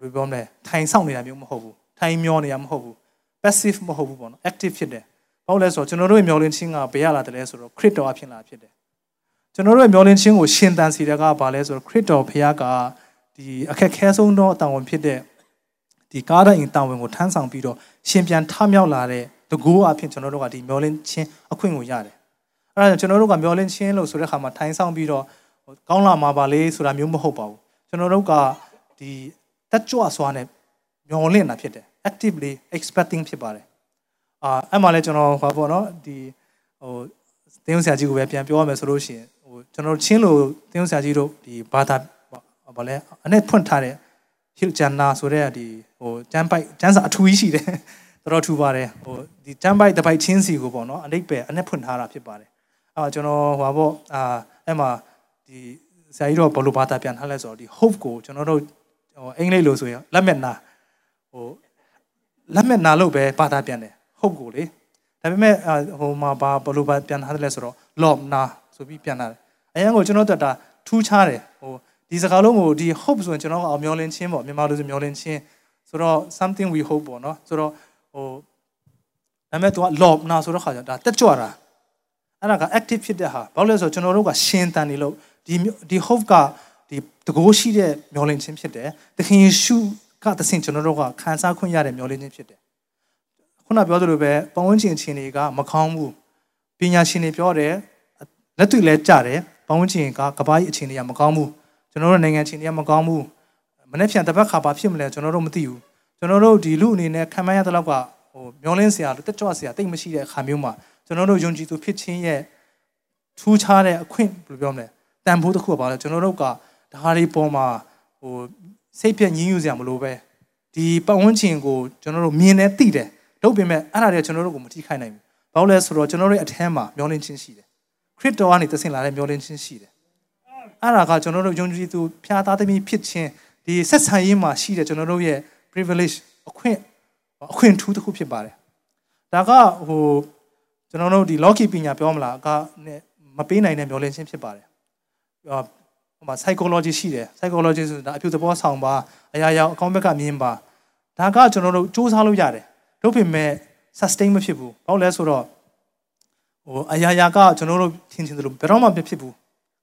ဘယ်ပြောမလဲထိုင်ဆောင်နေတာမျိုးမဟုတ်ဘူးထိုင်မျောနေတာမဟုတ်ဘူး passive မဟုတ်ဘူးပေါ့နော် active ဖြစ်တယ်ဘာလို့လဲဆိုတော့ကျွန်တော်တို့ရဲ့မျောလင့်ခြင်းကဘယ်ရလာတယ်လဲဆိုတော့ crit တော်အဖြစ်လာဖြစ်တယ်ကျွန်တော်တို့ရဲ့မျောလင့်ခြင်းကိုရှင်သန်စီတဲ့ကဘာလဲဆိုတော့ crit တော်ဖခင်ကဒီအခက်ခဲဆုံးသောအတန်ဝင်ဖြစ်တဲ့ဒီကားတိုင်းတာဝန်ကိုထမ်းဆောင်ပြီးတော့ရှင်ပြန်ထမြောက်လာတဲ့တကူအဖြစ်ကျွန်တော်တို့ကဒီမျောလင့်ခြင်းအခွင့်ကိုရတယ်။အဲဒါကြောင့်ကျွန်တော်တို့ကမျောလင့်ခြင်းလို့ဆိုတဲ့အခါမှာထိုင်ဆောင်ပြီးတော့ကောင်းလာမှာပါလေဆိုတာမျိုးမဟုတ်ပါဘူး။ကျွန်တော်တို့ကဒီ တက်ကြွစွာနဲ့မျောလင့်တာဖြစ်တယ်။ actively expecting ဖြစ်ပါတယ်။အာအဲ့မှာလဲကျွန်တော်ဟောပေါ့နော်ဒီဟိုတင်းဆရာကြီးကိုပဲပြန်ပြောရမယ်ဆိုလို့ရှိရင်ဟိုကျွန်တော်ချင်းလို့တင်းဆရာကြီးတို့ဒီဘာသာဘာလဲအနဲ့ဖွင့်ထားတဲ့ဟီလ်ဂျန်နာဆိုတဲ့ဒီဟိုကျန်းပိုက်ကျန်းစာအထူးကြီးရှိတယ်တော်တော်ထူပါတယ်ဟိုဒီကျန်းပိုက်တစ်ပိုက်ချင်းစီကိုပေါ့နော်အနိပ်ပဲအနဲ့ဖွင့်ထားတာဖြစ်ပါတယ်အာကျွန်တော်ဟိုပေါ့အာအဲ့မှာဒီဆရာကြီးတော့ဘလို့ဘာသာပြန်ထားလဲဆိုတော့ဒီ hope ကိုကျွန်တော်တို့ ဟိုအင်္ဂလိပ်လိုဆိုရင်လက်မဲ့နာဟိုလက်မဲ့နာလို့ပဲဘာသာပြန်တယ် hope ကိုလေဒါပေမဲ့ဟိုမှာဘာဘလို့ဘာပြန်ထားတယ်လဲဆိုတော့ love နာဆိုပြီးပြန်လာတယ်အရင်ကကျွန်တော်တို့တာထူးခြားတယ်ဟိုဒီစကားလုံးကိုဒီ hope ဆိုရင်ကျွန်တော်ကမျောလင်းခြင်းပေါ့မြန်မာလိုဆိုမျောလင်းခြင်းဆိုတော့ something we hope ပေါ့နော်ဆိုတော့ဟိုဒါပေမဲ့ तू က love နာဆိုတော့ခါကျဒါတက်ကြွတာအဲ့ဒါက active ဖြစ်တဲ့ဟာဘာလို့လဲဆိုတော့ကျွန်တော်တို့ကရှင်တန်နေလို့ဒီဒီ hope က ဒီတကိုးရှိတဲ့မျောလင်းခြင်းဖြစ်တယ်သခင်ယေရှုကသခင်ကျွန်တော်တို့ကခံစားခွင့်ရတဲ့မျောလင်းခြင်းဖြစ်တယ်ခုနပြောသလိုပဲပတ်ဝန်းကျင်ချင်းတွေကမကောင်းဘူးပညာရှင်တွေပြောတယ်လက်တွေ့လဲကြတယ်ပတ်ဝန်းကျင်ကကဘာကြီးအခြေအနေကမကောင်းဘူးကျွန်တော်တို့နိုင်ငံချင်းတွေကမကောင်းဘူးမနေ့ပြန်တစ်ပတ်ခါပါဖြစ်မလဲကျွန်တော်တို့မသိဘူးကျွန်တော်တို့ဒီလူအနေနဲ့ခံမရတဲ့လောက်ကဟိုမျောလင်းစရာတက်ကြွစရာတိတ်မရှိတဲ့အခါမျိုးမှာကျွန်တော်တို့ယုံကြည်သူဖြစ်ခြင်းရဲ့ထူးခြားတဲ့အခွင့်ဘယ်လိုပြောမလဲတန်ဖိုးတစ်ခုပါလဲကျွန်တော်တို့က ဒါတွေပေါ်မှာဟိုစိတ်ပြည့်ညှင်းညူစရာမလိုပဲဒီပတ်ဝန်းကျင်ကိုကျွန်တော်တို့မြင်နေသိတယ်တို့ပြင်မဲ့အဲ့ဒါတွေကျွန်တော်တို့ကိုမထိခိုက်နိုင်ဘူးဘာလို့လဲဆိုတော့ကျွန်တော်တို့ရဲ့အထက်မှာမျောလင်းခြင်းရှိတယ်ခရစ်တော်ကနေတဆင့်လာတဲ့မျောလင်းခြင်းရှိတယ်အဲ့ဒါကကျွန်တော်တို့ယုံကြည်သူဖျားသားသမီးဖြစ်ခြင်းဒီဆက်ဆံရေးမှာရှိတဲ့ကျွန်တော်တို့ရဲ့ privilege အခွင့်အခွင့်ထူးတစ်ခုဖြစ်ပါတယ်ဒါကဟိုကျွန်တော်တို့ဒီ logi ပညာပြောမလားကမပေးနိုင်တဲ့မျောလင့်ခြင်းဖြစ်ပါတယ်ဟို မှာ psychology ရှိတယ် psychology ဆိုတာအပြုသဘောဆောင်ပါအရာရာအကောင်းဘက်ကမြင်ပါဒါကကျွန်တော်တို့စူးစမ်းလို့ရတယ်တို့ပြင်မဲ့ sustain မဖြစ်ဘူးဘာလို့လဲဆိုတော့ဟိုအရာရာကကျွန်တော်တို့ထင်ချင်တယ်လို့ဘယ်တော့မှမဖြစ်ဘူး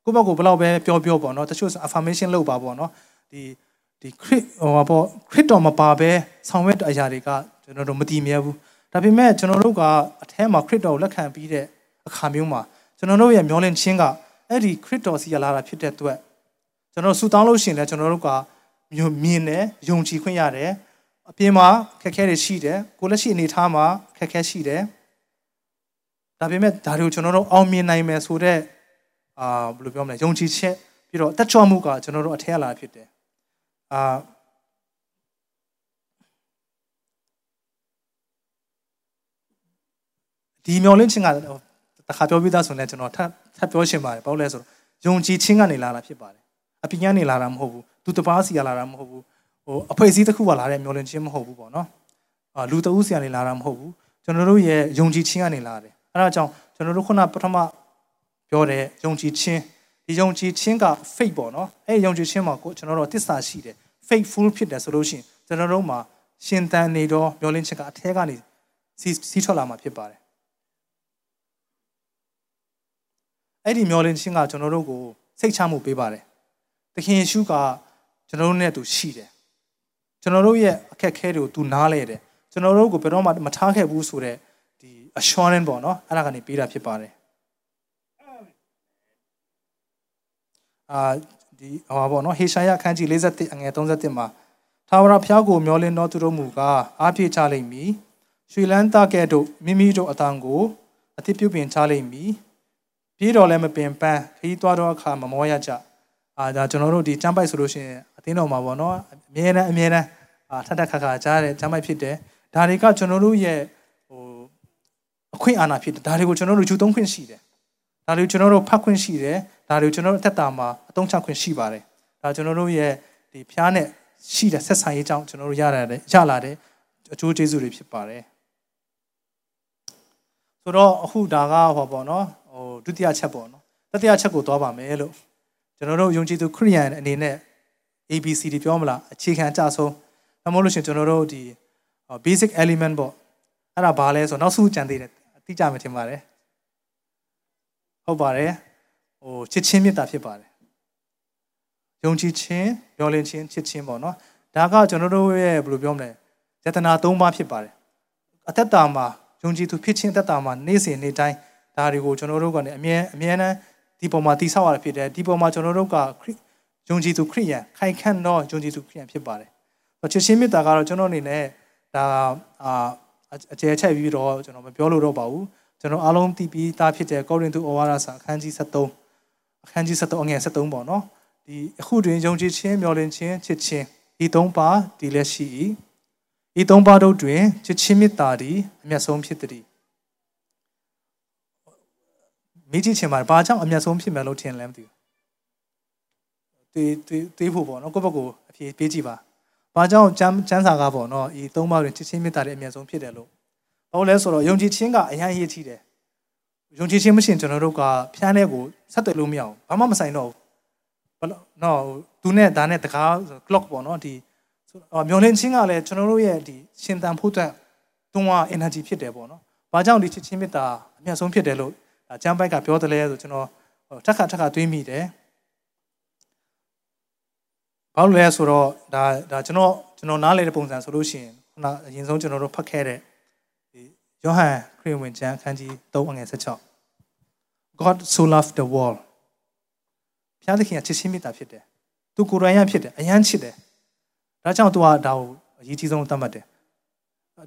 ကိုယ့်ဘက်ကိုဘယ်လောက်ပဲပြောပြောပေါ့နော်တချို့ affirmation လုပ်ပါပေါ့နော်ဒီဒီ crit ဟိုပါပေါ့ crit တော့မပါပဲဆောင်ရွက်အရာတွေကကျွန်တော်တို့မတည်မြဲဘူးဒါပေမဲ့ကျွန်တော်တို့ကအထဲမှာ crit တော်ကိုလက်ခံပြီးတဲ့အခါမျိုးမှာကျွန်တော်တို့ရဲ့မျောလင့်ခြင်းကအဲ့ဒီ crit တော်စီရလာတာဖြစ်တဲ့အတွက် ကျွန်တော်ဆူတောင်းလို့ရှိရင်လည်းကျွန်တော်တို့ကမြင်တယ်ယုံကြည်ခွင့်ရတယ်အပြင်မှာခက်ခဲတွေရှိတယ်ကိုလက်ရှိအနေထားမှာခက်ခဲရှိတယ်ဒါပေမဲ့ဒါတွေကိုကျွန်တော်တို့အောင်မြင်နိုင်မယ်ဆိုတော့အာဘယ်လိုပြောမလဲယုံကြည်ချက်ပြီးတော့တက်ကြွမှုကကျွန်တော်တို့အထက်လာဖြစ်တယ်အာဒီမျောလင့်ခြင်းကတခါပြောပြီးသားဆိုရင်ကျွန်တော်ထပ်ထပ်ပြောရှင်းပါတယ်ဘာလို့လဲဆိုတော့ယုံကြည်ခြင်းကနေလာတာဖြစ်ပါတယ် အပညာနေလာတာမဟုတ်ဘူးသူတပားစီကလာတာမဟုတ်ဘူးဟိုအဖွဲ့အစည်းတစ်ခုကလာတဲ့မျောလင့်ခြင်းမဟုတ်ဘူးပေါ့နော်အာလူတအုပ်စီကနေလာတာမဟုတ်ဘူးကျွန်တော်တို့ရဲ့ယုံကြည်ခြင်းကနေလာတယ်အဲဒါကြောင့်ကျွန်တော်တို့ခုနပထမပြောတဲ့ယုံကြည်ခြင်းဒီယုံကြည်ခြင်းက faith ပေါ့နော်အဲယုံကြည်ခြင်းမှာကိုကျွန်တော်တို့တစ္ဆာရှိတယ် faithful ဖြစ်တယ်ဆိုလို့ရှိရင်ကျွန်တော်တို့မှာရှင်သန်နေတော့မျောလင့်ခြင်းကအထဲကနေစီစီထွက်လာမှာဖြစ်ပါတယ်အဲ့ဒီမျောလင့်ခြင်းကကျွန်တော်တို့ကိုစိတ်ချမှုပေးပါတယ် သခင်ယေရှုကကျွန်တော်တို့နဲ့သူရှိတယ်ကျွန်တော်တို့ရဲ့အခက်အခဲတွေကိုသူနားလဲတယ်ကျွန်တော်တို့ကိုဘယ်တော့မှမထားခဲ့ဘူးဆိုတော့ဒီ assurance ပေါ့နော်အဲ့ဒါကနေပေးတာဖြစ်ပါတယ်အာဒီဟောပေါ့နော်ဟေရှာယအခန်းကြီး51အငယ်31မှာသာဝရဖျားကိုမျောလင်းတော်သူတို့မူကားအားပြေချလိမ့်မည်ရွှေလန်းသားကဲ့သို့မိမိတို့အတန်ကိုအတိပြုပင်ချလိမ့်မည်ပြေးတော်လည်းမပင်ပန်းခရီးသွားတော့အခါမမောရကြ အာဒါကျွန်တော်တို့ဒီကျမ်းပိုက်ဆိုလို့ရှိရင်အသင်းတော်မှာပေါ့နော်အမြဲတမ်းအမြဲတမ်းအာထက်ထက်ခါခါကြားတဲ့ကျမ်းပိုက်ဖြစ်တယ်ဒါတွေကကျွန်တော်တို့ရဲ့ဟိုအခွင့်အာဏာဖြစ်တယ်ဒါတွေကိုကျွန်တော်တို့ယူသုံးခွင့်ရှိတယ်ဒါတွေကိုကျွန်တော်တို့ဖတ်ခွင့်ရှိတယ်ဒါတွေကိုကျွန်တော်တို့အသက်တာမှာအသုံးချခွင့်ရှိပါတယ်ဒါကျွန်တော်တို့ရဲ့ဒီဖျားနဲ့ရှိတဲ့ဆက်ဆံရေးကြောင့်ကျွန်တော်တို့ရရတယ်ရလာတဲ့အကျိုးကျေးဇူးတွေဖြစ်ပါတယ်ဆိုတော့အခုဒါကဟောပေါ့နော်ဟိုဒုတိယချက်ပေါ့နော်တတိယချက်ကိုသွားပါမယ်လို့ ကျွန်တော်တို့ယုံကြည်သူခရိယန်အနေနဲ့ ABCD ပြောမလားအခြေခံအကျဆုံးဒါမှမဟုတ်လို့ရှင်ကျွန်တော်တို့ဒီ basic element ပေါ့အဲ့ဒါဘာလဲဆိုတော့နောက်စုကြံသေးတယ်သိကြမယ်ထင်ပါတယ်ဟုတ်ပါတယ်ဟိုချစ်ချင်းမေတ္တာဖြစ်ပါတယ်ယုံကြည်ခြင်းမျှော်လင့်ခြင်းချစ်ခြင်းပေါ့နော်ဒါကကျွန်တော်တို့ရဲ့ဘယ်လိုပြောမလဲယတနာ၃ပါးဖြစ်ပါတယ်အသက်တာမှာယုံကြည်သူဖြစ်ခြင်းအသက်တာမှာနေ့စဉ်နေ့တိုင်းဒါတွေကိုကျွန်တော်တို့ကနေအမြဲအမြဲတမ်း ဒီပုံမှာတိဆောက်ရတာဖြစ်တယ်ဒီပုံမှာကျွန်တော်တို့ကယုံကြည်သူခရိယန်ခိုင်ခန့်သောယုံကြည်သူခရိယန်ဖြစ်ပါတယ်ချစ်ချင်းမေတ္တာကတော့ကျွန်တော်အနေနဲ့ဒါအာအကျယ်ချက်ပြီးတော့ကျွန်တော်မပြောလို့တော့ပါဘူးကျွန်တော်အားလုံးသိပြီးသားဖြစ်တဲ့ကောရိန္သုဩဝါဒစာအခန်းကြီး73အခန်းကြီး73အငယ်73ပေါ့နော်ဒီအခုတွင်ယုံကြည်ခြင်းမျှော်လင့်ခြင်းချစ်ခြင်းဤသုံးပါးဒီလက်ရှိ၏ဤသုံးပါးတို့တွင်ချစ်ချင်းမေတ္တာသည်အမျက်ဆုံးဖြစ်သည် မေးကြည့်ချင်ပါတယ်ဘာကြောင့်အမျက်ဆုံးဖြစ်မယ်လို့ထင်လဲမသိဘူးတွေးတွေးတွေးဖို့ပေါ့နော်ကိုယ့်ဘက်ကိုအဖြေပေးကြည့်ပါဘာကြောင့်ကျမ်းကျမ်းစာကပေါ့နော်ဤသုံးပါးတွင်ချစ်ချင်းမေတ္တာရဲ့အမျက်ဆုံးဖြစ်တယ်လို့ဘာလို့လဲဆိုတော့ယုံကြည်ခြင်းကအရင်ရေးကြည့်တယ်ယုံကြည်ခြင်းမရှိရင်ကျွန်တော်တို့ကဖျားတဲ့ကိုဆက်သွယ်လို့မရဘူးဘာမှမဆိုင်တော့ဘူးဘလို့နော်သူနဲ့ဒါနဲ့တကား clock ပေါ့နော်ဒီမျောလင်းခြင်းကလည်းကျွန်တော်တို့ရဲ့ဒီရှင်သန်ဖို့အတွက်တွန်းအား energy ဖြစ်တယ်ပေါ့နော်ဘာကြောင့်ဒီချစ်ချင်းမေတ္တာအမျက်ဆုံးဖြစ်တယ်လို့ ကျမ်းပိုက်ကပြောတယ်လဲဆိုကျွန်တော်ထက်ခါထက်ခါတွေးမိတယ်ဘာလို့လဲဆိုတော့ဒါဒါကျွန်တော်ကျွန်တော်နားလည်တဲ့ပုံစံဆိုလို့ရှိရင်ခုနအရင်ဆုံးကျွန်တော်တို့ဖတ်ခဲ့တဲ့ဒီယောဟန်ခရစ်ဝင်ကျမ်းအခန်းကြီး3အငယ်16 God so loved the world ဘုရားသခင်ကချစ်ချင်းမေတ္တာဖြစ်တယ်သူကိုယ်တိုင်ရဖြစ်တယ်အယမ်းချစ်တယ်ဒါကြောင့်သူကဒါကိုအရေးကြီးဆုံးသတ်မှတ်တယ်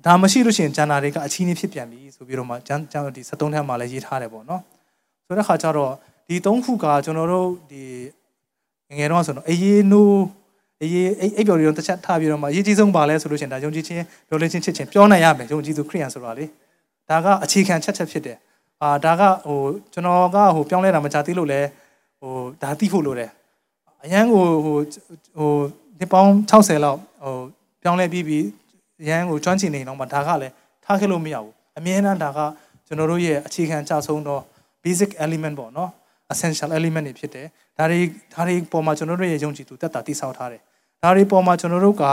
ဒါမရှိလို့ရှိရင်ဂျန်နာတွေကအချီးနှီးဖြစ်ပြန်ပြီဆိုပြီးတော့မှဂျန်ဂျန်ဒီ73ထဲမှာလည်းရေးထားတယ်ပေါ့နော်ဆိုတဲ့ခါကျတော့ဒီ၃ခုကကျွန်တော်တို့ဒီငငယ်တော့ဆိုတော့အေးရေးနိုးအေးရေးအိပ်ပျော်တွေတော့တစ်ချက်ထားပြီးတော့မှအရေးကြီးဆုံးပါလဲဆိုလို့ရှိရင်ဒါယုံကြည်ခြင်းပြောလင်းခြင်းချစ်ခြင်းပြောနိုင်ရမယ်ယုံကြည်သူခရိယန်ဆိုတာလေဒါကအခြေခံချက်ချက်ဖြစ်တယ်အာဒါကဟိုကျွန်တော်ကဟိုပြောင်းလဲတာမချသေးလို့လဲဟိုဒါသိဖို့လိုတယ်အရန်ကိုဟိုဟိုဒီပေါင်း60လောက်ဟိုပြောင်းလဲပြီးပြီး ရန်ကိုကျွမ်းကျင်နေတော့မှဒါကလည်းထားခဲ့လို့မရဘူးအမြဲတမ်းဒါကကျွန်တော်တို့ရဲ့အခြေခံကြဆုံးတော့ basic element ပေါ့နော် essential element တွေဖြစ်တယ်ဒါတွေဒါတွေပေါ်မှာကျွန်တော်တို့ရဲ့ယုံကြည်သူတက်တာတိဆောက်ထားတယ်ဒါတွေပေါ်မှာကျွန်တော်တို့က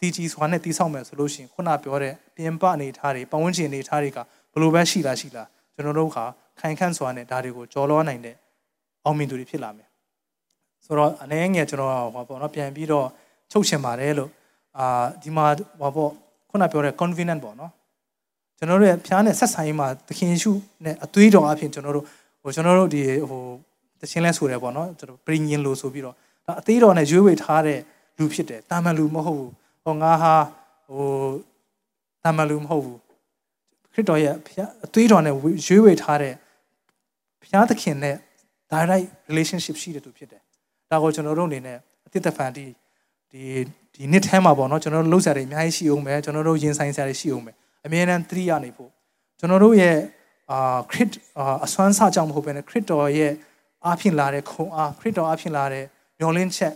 တည်ကြည်စွာနဲ့တိဆောက်မယ်ဆိုလို့ရှိရင်ခုနပြောတဲ့ပြင်ပအနေထားတွေပတ်ဝန်းကျင်အနေထားတွေကဘယ်လိုပဲရှိလားရှိလားကျွန်တော်တို့ကခိုင်ခန့်စွာနဲ့ဒါတွေကိုကြော်လွှားနိုင်တဲ့အောင်မြင်သူတွေဖြစ်လာမယ်ဆိုတော့အနေငယ်ကျွန်တော်ဟောပေါ့နော်ပြန်ပြီးတော့ချုပ်ချင်ပါတယ်လို့အာဒီမှာဟောပေါ့ ခုနပြောတဲ့ convenient ပေါ့နော်ကျွန်တော်တို့ရဲ့ဖျားနဲ့ဆက်ဆိုင်မှာသခင်ယေရှုနဲ့အသွေးတော်အဖြစ်ကျွန်တော်တို့ဟိုကျွန်တော်တို့ဒီဟိုတခြင်းလဲဆိုတယ်ပေါ့နော်ကျွန်တော်ပရိညင်လို့ဆိုပြီးတော့ဒါအသေးတော်နဲ့ရွေးဝေထားတဲ့လူဖြစ်တယ်တာမန်လူမဟုတ်ဘူးဟောငါဟာဟိုတာမန်လူမဟုတ်ဘူးခရစ်တော်ရဲ့အသွေးတော်နဲ့ရွေးဝေထားတဲ့ဘုရားသခင်နဲ့ direct relationship ရှိတဲ့သူဖြစ်တယ်ဒါကိုကျွန်တော်တို့အနေနဲ့အသစ်တဖန်ဒီ ဒီဒီနှစ်ထဲမှာပေါ့နော်ကျွန်တော်တို့လှုပ်ရှားတွေအများကြီးရှိအောင်ပဲကျွန်တော်တို့ရင်ဆိုင်စရာတွေရှိအောင်ပဲအမြဲတမ်းသတိရနေဖို့ကျွန်တော်တို့ရဲ့အာခရစ်အစွမ်းစကြောင့်မဟုတ်ဘဲနဲ့ခရစ်တော်ရဲ့အားဖြင့်လာတဲ့ခုံအားခရစ်တော်အားဖြင့်လာတဲ့မျောလင်းချက်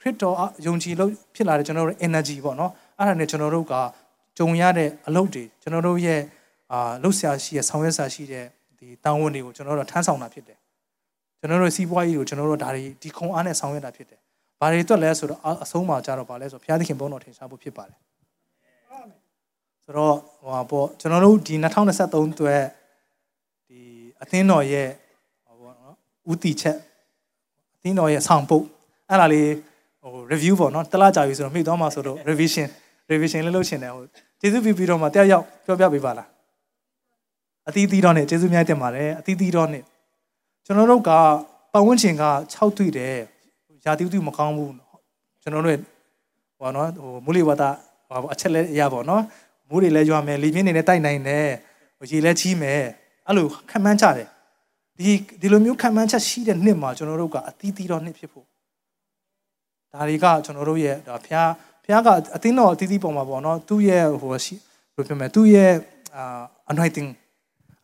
ခရစ်တော်ယုံကြည်လို့ဖြစ်လာတဲ့ကျွန်တော်တို့ energy ပေါ့နော်အဲ့ဒါနဲ့ကျွန်တော်တို့ကကြုံရတဲ့အလုပ်တွေကျွန်တော်တို့ရဲ့အာလှုပ်ရှားရှိတဲ့ဆောင်ရွက်စာရှိတဲ့ဒီတောင်းဝန်တွေကိုကျွန်တော်တို့ထမ်းဆောင်တာဖြစ်တယ်ကျွန်တော်တို့စီးပွားရေးကိုကျွန်တော်တို့ဒါတွေဒီခုံအားနဲ့ဆောင်ရွက်တာဖြစ်တယ် ဘာတွေအတွက်လဲဆိုတော့အဆုံးမှာကြတော့ဗာလဲဆိုဘုရားသခင်ဘုန်းတော်ထင်ရှားဖို့ဖြစ်ပါတယ်ဆိုတော့ဟိုပေါ့ကျွန်တော်တို့ဒီ2023အတွက်ဒီအသင်းတော်ရဲ့ဟောပေါ့နော်ဥတီချက်အသင်းတော်ရဲ့ဆောင်ပုတ်အဲ့ဒါလေးဟို review ပေါ့နော်တလားကြာပြီဆိုတော့မိသွားမှာဆိုတော့ revision revision လေးလုပ်ရှင်တယ်ဟိုကျေးဇူးပြုပြီးတော့မှတရားရောက်ပြောပြပေးပါလားအသီးသီးတော့နဲ့ကျေးဇူးများတင်ပါတယ်အသီးသီးတော့နဲ့ကျွန်တော်တို့ကပတ်ဝန်းကျင်က6တွေ့တယ် ရာသီဥတုမကောင်းဘူးကျွန်တော်တို့ဟိုနော်ဟိုမူလီဝါဒဟိုအချက်လဲရပါတော့မိုးတွေလဲရွာမယ်လေပြင်းတွေနဲ့တိုက်နိုင်တယ်ဟိုရေလဲချီးမယ်အဲ့လိုခံမှန်းကြတယ်ဒီဒီလိုမျိုးခံမှန်းချက်ရှိတဲ့နှစ်မှာကျွန်တော်တို့ကအသီးသီးတော့နှစ်ဖြစ်ဖို့ဒါတွေကကျွန်တော်တို့ရဲ့ဒါဖျားဖျားကအသင်းတော်အသီးသီးပုံမှာပေါ့နော်သူ့ရဲ့ဟိုရှိဘယ်လိုပြောမလဲသူ့ရဲ့အာ anointing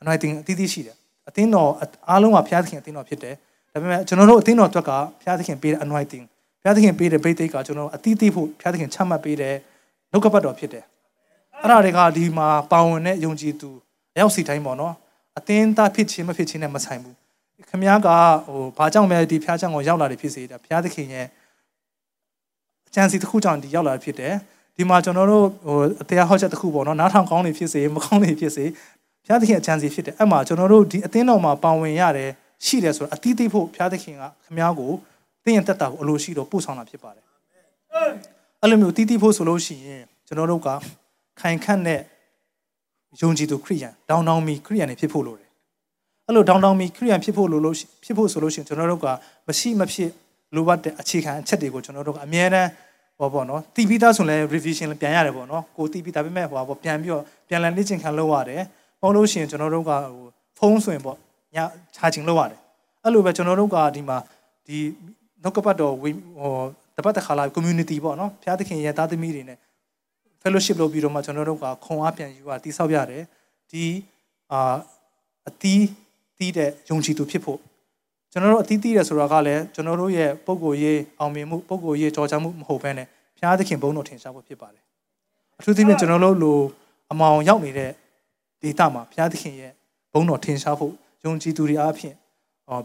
anointing အသီးသီးရှိတယ်အသင်းတော်အားလုံးကဖျားသခင်အသင်းတော်ဖြစ်တယ် ဒါပေမဲ့ကျွန်တော်တို့အသင်းတော်အတွက်ကဘုရားသခင်ပေးတဲ့ anointing ဘုရားသခင်ပေးတဲ့ဗိသိက်ကကျွန်တော်အတိအသိဖို့ဘုရားသခင်ချမှတ်ပေးတဲ့နှုတ်ကပတ်တော်ဖြစ်တယ်အဲ့ဒါတွေကဒီမှာပါဝင်တဲ့ယုံကြည်သူအရောက်စီတိုင်းပေါ့နော်အသင်းသားဖြစ်ခြင်းမဖြစ်ခြင်းနဲ့မဆိုင်ဘူးခမည်းကဟိုဘာကြောင့်လဲဒီဘုရားကျောင်းကိုရောက်လာတယ်ဖြစ်စေတာဘုရားသခင်ရဲ့အကျံစီတစ်ခုကြောင့်ဒီရောက်လာတာဖြစ်တယ်ဒီမှာကျွန်တော်တို့ဟိုအတရားဟောချက်တစ်ခုပေါ့နော်နားထောင်ကောင်းနေဖြစ်စေမကောင်းနေဖြစ်စေဘုရားသခင်အကျံစီဖြစ်တယ်အဲ့မှာကျွန်တော်တို့ဒီအသင်းတော်မှာပါဝင်ရတယ် ရှိတယ်ဆိုတော့အတိအသိဖို့ဘုရားသခင်ကခမ ्या ကိုသင်ရဲ့တက်တာကိုအလိုရှိတော့ပို့ဆောင်တာဖြစ်ပါတယ်အဲ့လိုမျိုးအတိအသိဖို့ဆိုလို့ရှိရင်ကျွန်တော်တို့ကခိုင်ခန့်တဲ့ယုံကြည်သူခရိယန်ဒေါင်းဒေါင်းမီခရိယန်တွေဖြစ်ဖို့လိုတယ်အဲ့လိုဒေါင်းဒေါင်းမီခရိယန်ဖြစ်ဖို့လိုလို့ဖြစ်ဖို့ဆိုလို့ရှိရင်ကျွန်တော်တို့ကမရှိမဖြစ်လိုအပ်တဲ့အခြေခံအချက်တွေကိုကျွန်တော်တို့ကအမြဲတမ်းဟောပေါ့နော်တီးပြီးသားဆိုရင်လည်း revision ပြန်ရတယ်ပေါ့နော်ကိုတီးပြီးဒါပေမဲ့ဟောပေါ့ပြန်ပြီးတော့ပြန်လည်လေ့ကျင့်ခံလုပ်ရတယ်ပေါ့လို့ရှိရင်ကျွန်တော်တို့ကဟိုဖုန်းဆိုရင်ပေါ့ ညချာချင်လုပ်ရတယ်အဲ့လိုပဲကျွန်တော်တို့ကဒီမှာဒီနှုတ်ကပတ်တော်ဟိုတပတ်တစ်ခါလာ community ပေါ့နော်ဘုရားသခင်ရဲ့သားသမီးတွေနဲ့ fellowship လုပ်ပြီးတော့မှကျွန်တော်တို့ကခွန်အားပြန်ယူရတိဆောက်ရတယ်ဒီအာအတီးတီးတဲ့ယုံကြည်သူဖြစ်ဖို့ကျွန်တော်တို့အတီးတီးတယ်ဆိုတာကလည်းကျွန်တော်တို့ရဲ့ပုံကိုယ်ရေးအောင်မြင်မှုပုံကိုယ်ရေးကြော်ကြမှုမဟုတ်ဘဲနဲ့ဘုရားသခင်ဘုန်းတော်ထင်ရှားဖို့ဖြစ်ပါတယ်အထူးသဖြင့်ကျွန်တော်တို့လိုအမောင်ရောက်နေတဲ့ဒေတာမှာဘုရားသခင်ရဲ့ဘုန်းတော်ထင်ရှားဖို့ ယုံကြည်သူတွေအားဖြင့်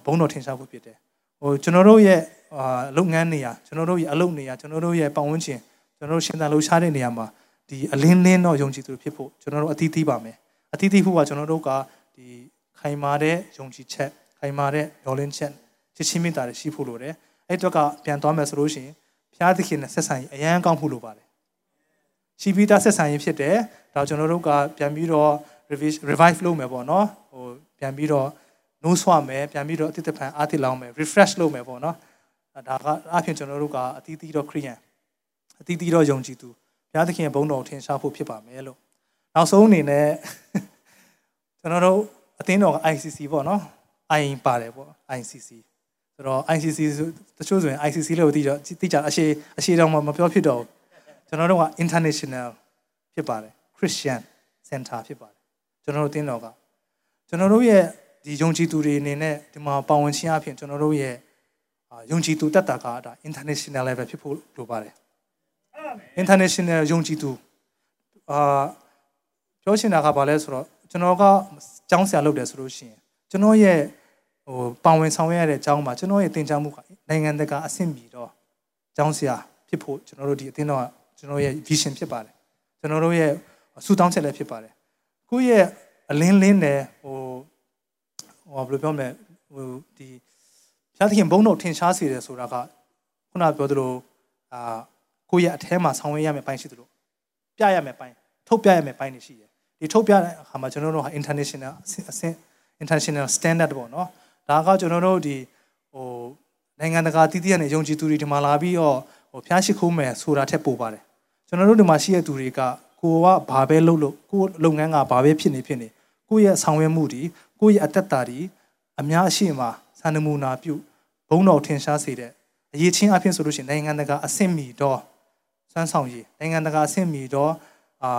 ဘုန်းတော်ထင်ရှားဖို့ဖြစ်တယ်ဟိုကျွန်တော်တို့ရဲ့အာလုပ်ငန်းနေရာကျွန်တော်တို့ရဲ့အလုပ်နေရာကျွန်တော်တို့ရဲ့ပတ်ဝန်းကျင်ကျွန်တော်တို့ရှင်သန်လှူရှားတဲ့နေရာမှာဒီအလင်းလင်းတော့ယုံကြည်သူဖြစ်ဖို့ကျွန်တော်တို့အသီးသီးပါမယ်အသီးသီးဖို့ကကျွန်တော်တို့ကဒီခိုင်မာတဲ့ယုံကြည်ချက်ခိုင်မာတဲ့မျှော်လင့်ချက်ချစ်ချင်းမေတ္တာတွေရှိဖို့လိုတယ်အဲ့အတွက်ကပြန်သွားမယ်ဆိုလို့ရှိရင်ဘုရားသခင်နဲ့ဆက်ဆံရေးအရန်ကောင်းဖို့လိုပါတယ်ရှိပြီးသားဆက်ဆံရေးဖြစ်တယ်ဒါကျွန်တော်တို့ကပြန်ပြီးတော့ revive လုပ်မယ်ပေါ့နော်ဟို ပြန်ပြီးတော့နိုးဆွမယ်ပြန်ပြီးတော့အတိတ်ဖန်အားတိလောင်းမယ် refresh လုပ်မယ်ပေါ့နော်ဒါကအဖြစ်ကျွန်တော်တို့ကအတီးတီးတော့ခရိယန်အတီးတီးတော့ယုံကြည်သူဘုရားသခင်ရဲ့ဘုန်းတော်ထင်ရှားဖို့ဖြစ်ပါမယ်လို့နောက်ဆုံးအနေနဲ့ကျွန်တော်တို့အသင်းတော်က ICC ပေါ့နော် I ပါတယ်ပေါ့ ICC ဆိုတော့ ICC တချို့ဆိုရင် ICC လို့သိကြသိကြအရှိအရှိတော့မပြောဖြစ်တော့ကျွန်တော်တို့က international ဖြစ်ပါတယ် Christian Center ဖြစ်ပါတယ်ကျွန်တော်တို့အသင်းတော်က ကျွန်တော်တို့ရဲ့ဒီယုံကြည်သူတွေအနေနဲ့ဒီမှာပါဝင်ခြင်းအပြင်ကျွန်တော်တို့ရဲ့ယုံကြည်သူတက်တာကဒါ international level ဖြစ်ဖို့လိုပါတယ် international ယုံကြည်သူအာပြောချင်တာကဘာလဲဆိုတော့ကျွန်တော်ကကျောင်းဆရာလုပ်တယ်ဆိုလို့ရှိရင်ကျွန်တော်ရဲ့ဟိုပါဝင်ဆောင်ရွက်ရတဲ့ကျောင်းမှာကျွန်တော်ရဲ့သင်ကြားမှုကနိုင်ငံတကာအဆင့်ပြီးတော့ကျောင်းဆရာဖြစ်ဖို့ကျွန်တော်တို့ဒီအသင်းတော်ကျွန်တော်ရဲ့ vision ဖြစ်ပါတယ်ကျွန်တော်တို့ရဲ့ဆူတောင်းချက်လည်းဖြစ်ပါတယ်ကိုယ့်ရဲ့ အလင်းလင်းနဲ့ဟိုဟိုဘယ်လိုပြောမလဲဟိုဒီဘုရားသခင်ဘုန်းတော်ထင်ရှားစေတယ်ဆိုတာကခုနပြောသလိုအာကိုယ့်ရဲ့အထဲမှာဆောင်ရွက်ရမယ့်ပိုင်းရှိသလိုပြရမယ့်ပိုင်းထုတ်ပြရမယ့်ပိုင်းတွေရှိတယ်ဒီထုတ်ပြတဲ့အခါမှာကျွန်တော်တို့ဟာ international အဆင့် international standard ပေါ့နော်ဒါကကျွန်တော်တို့ဒီဟိုနိုင်ငံတကာတည်တည်ရနေယုံကြည်သူတွေဒီမှာလာပြီးတော့ဟိုဖျားရှိခိုးမယ်ဆိုတာထက်ပိုပါတယ်ကျွန်တော်တို့ဒီမှာရှိတဲ့သူတွေကကိုကဘာပဲလုပ်လို့ကိုလုပ်ငန်းကဘာပဲဖြစ်နေဖြစ်နေ ကိုယ့်ရဲ့ဆောင်ရွက်မှုတွေကိုယ့်ရဲ့အသက်တာတွေအများအရှိမစံနမူနာပြုဘုံတော်ထင်ရှားစေတဲ့အရေးချင်းအဖြစ်ဆိုလို့ရှိရင်နိုင်ငံတကာအဆင့်မီတော့စွမ်းဆောင်ရည်နိုင်ငံတကာအဆင့်မီတော့အာ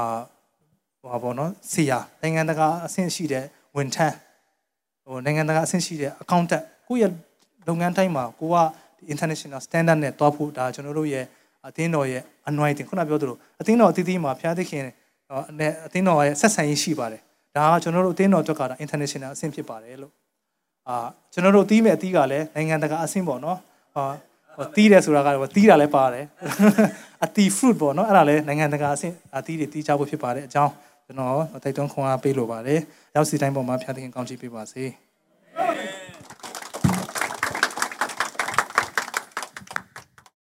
ဟိုပါဘောနော်ဆီယာနိုင်ငံတကာအဆင့်ရှိတဲ့ဝန်ထမ်းဟိုနိုင်ငံတကာအဆင့်ရှိတဲ့ accountant ကိုယ့်ရဲ့လုပ်ငန်းတိုင်းမှာကိုကဒီ international standard နဲ့တွားဖို့ဒါကျွန်တော်တို့ရဲ့အသင်းတော်ရဲ့အနွိုင်းတင်ခုနပြောသလိုအသင်းတော်အသီးသီးမှာဖျားသခင်နဲ့အသင်းတော်ရဲ့ဆက်ဆံရေးရှိပါတယ် ဒါကကျွန်တော်တို့အသင်းတော်အတွက်ကဒါ international အဆင့်ဖြစ်ပါတယ်လို့အာကျွန်တော်တို့တီးမဲ့အသီးကလည်းနိုင်ငံတကာအဆင့်ပေါ့နော်ဟာဟိုတီးတယ်ဆိုတာကတော့တီးတာလည်းပါတယ်အတီ fruit ပေါ့နော်အဲ့ဒါလည်းနိုင်ငံတကာအဆင့်အသီးတွေတီးကြဖို့ဖြစ်ပါတယ်အကြောင်းကျွန်တော်တိုက်တွန်းခွန်အားပေးလိုပါတယ်ရောက်စီတိုင်းပေါ်မှာဖျားသခင်ကောင်းချီးပေးပါစေ။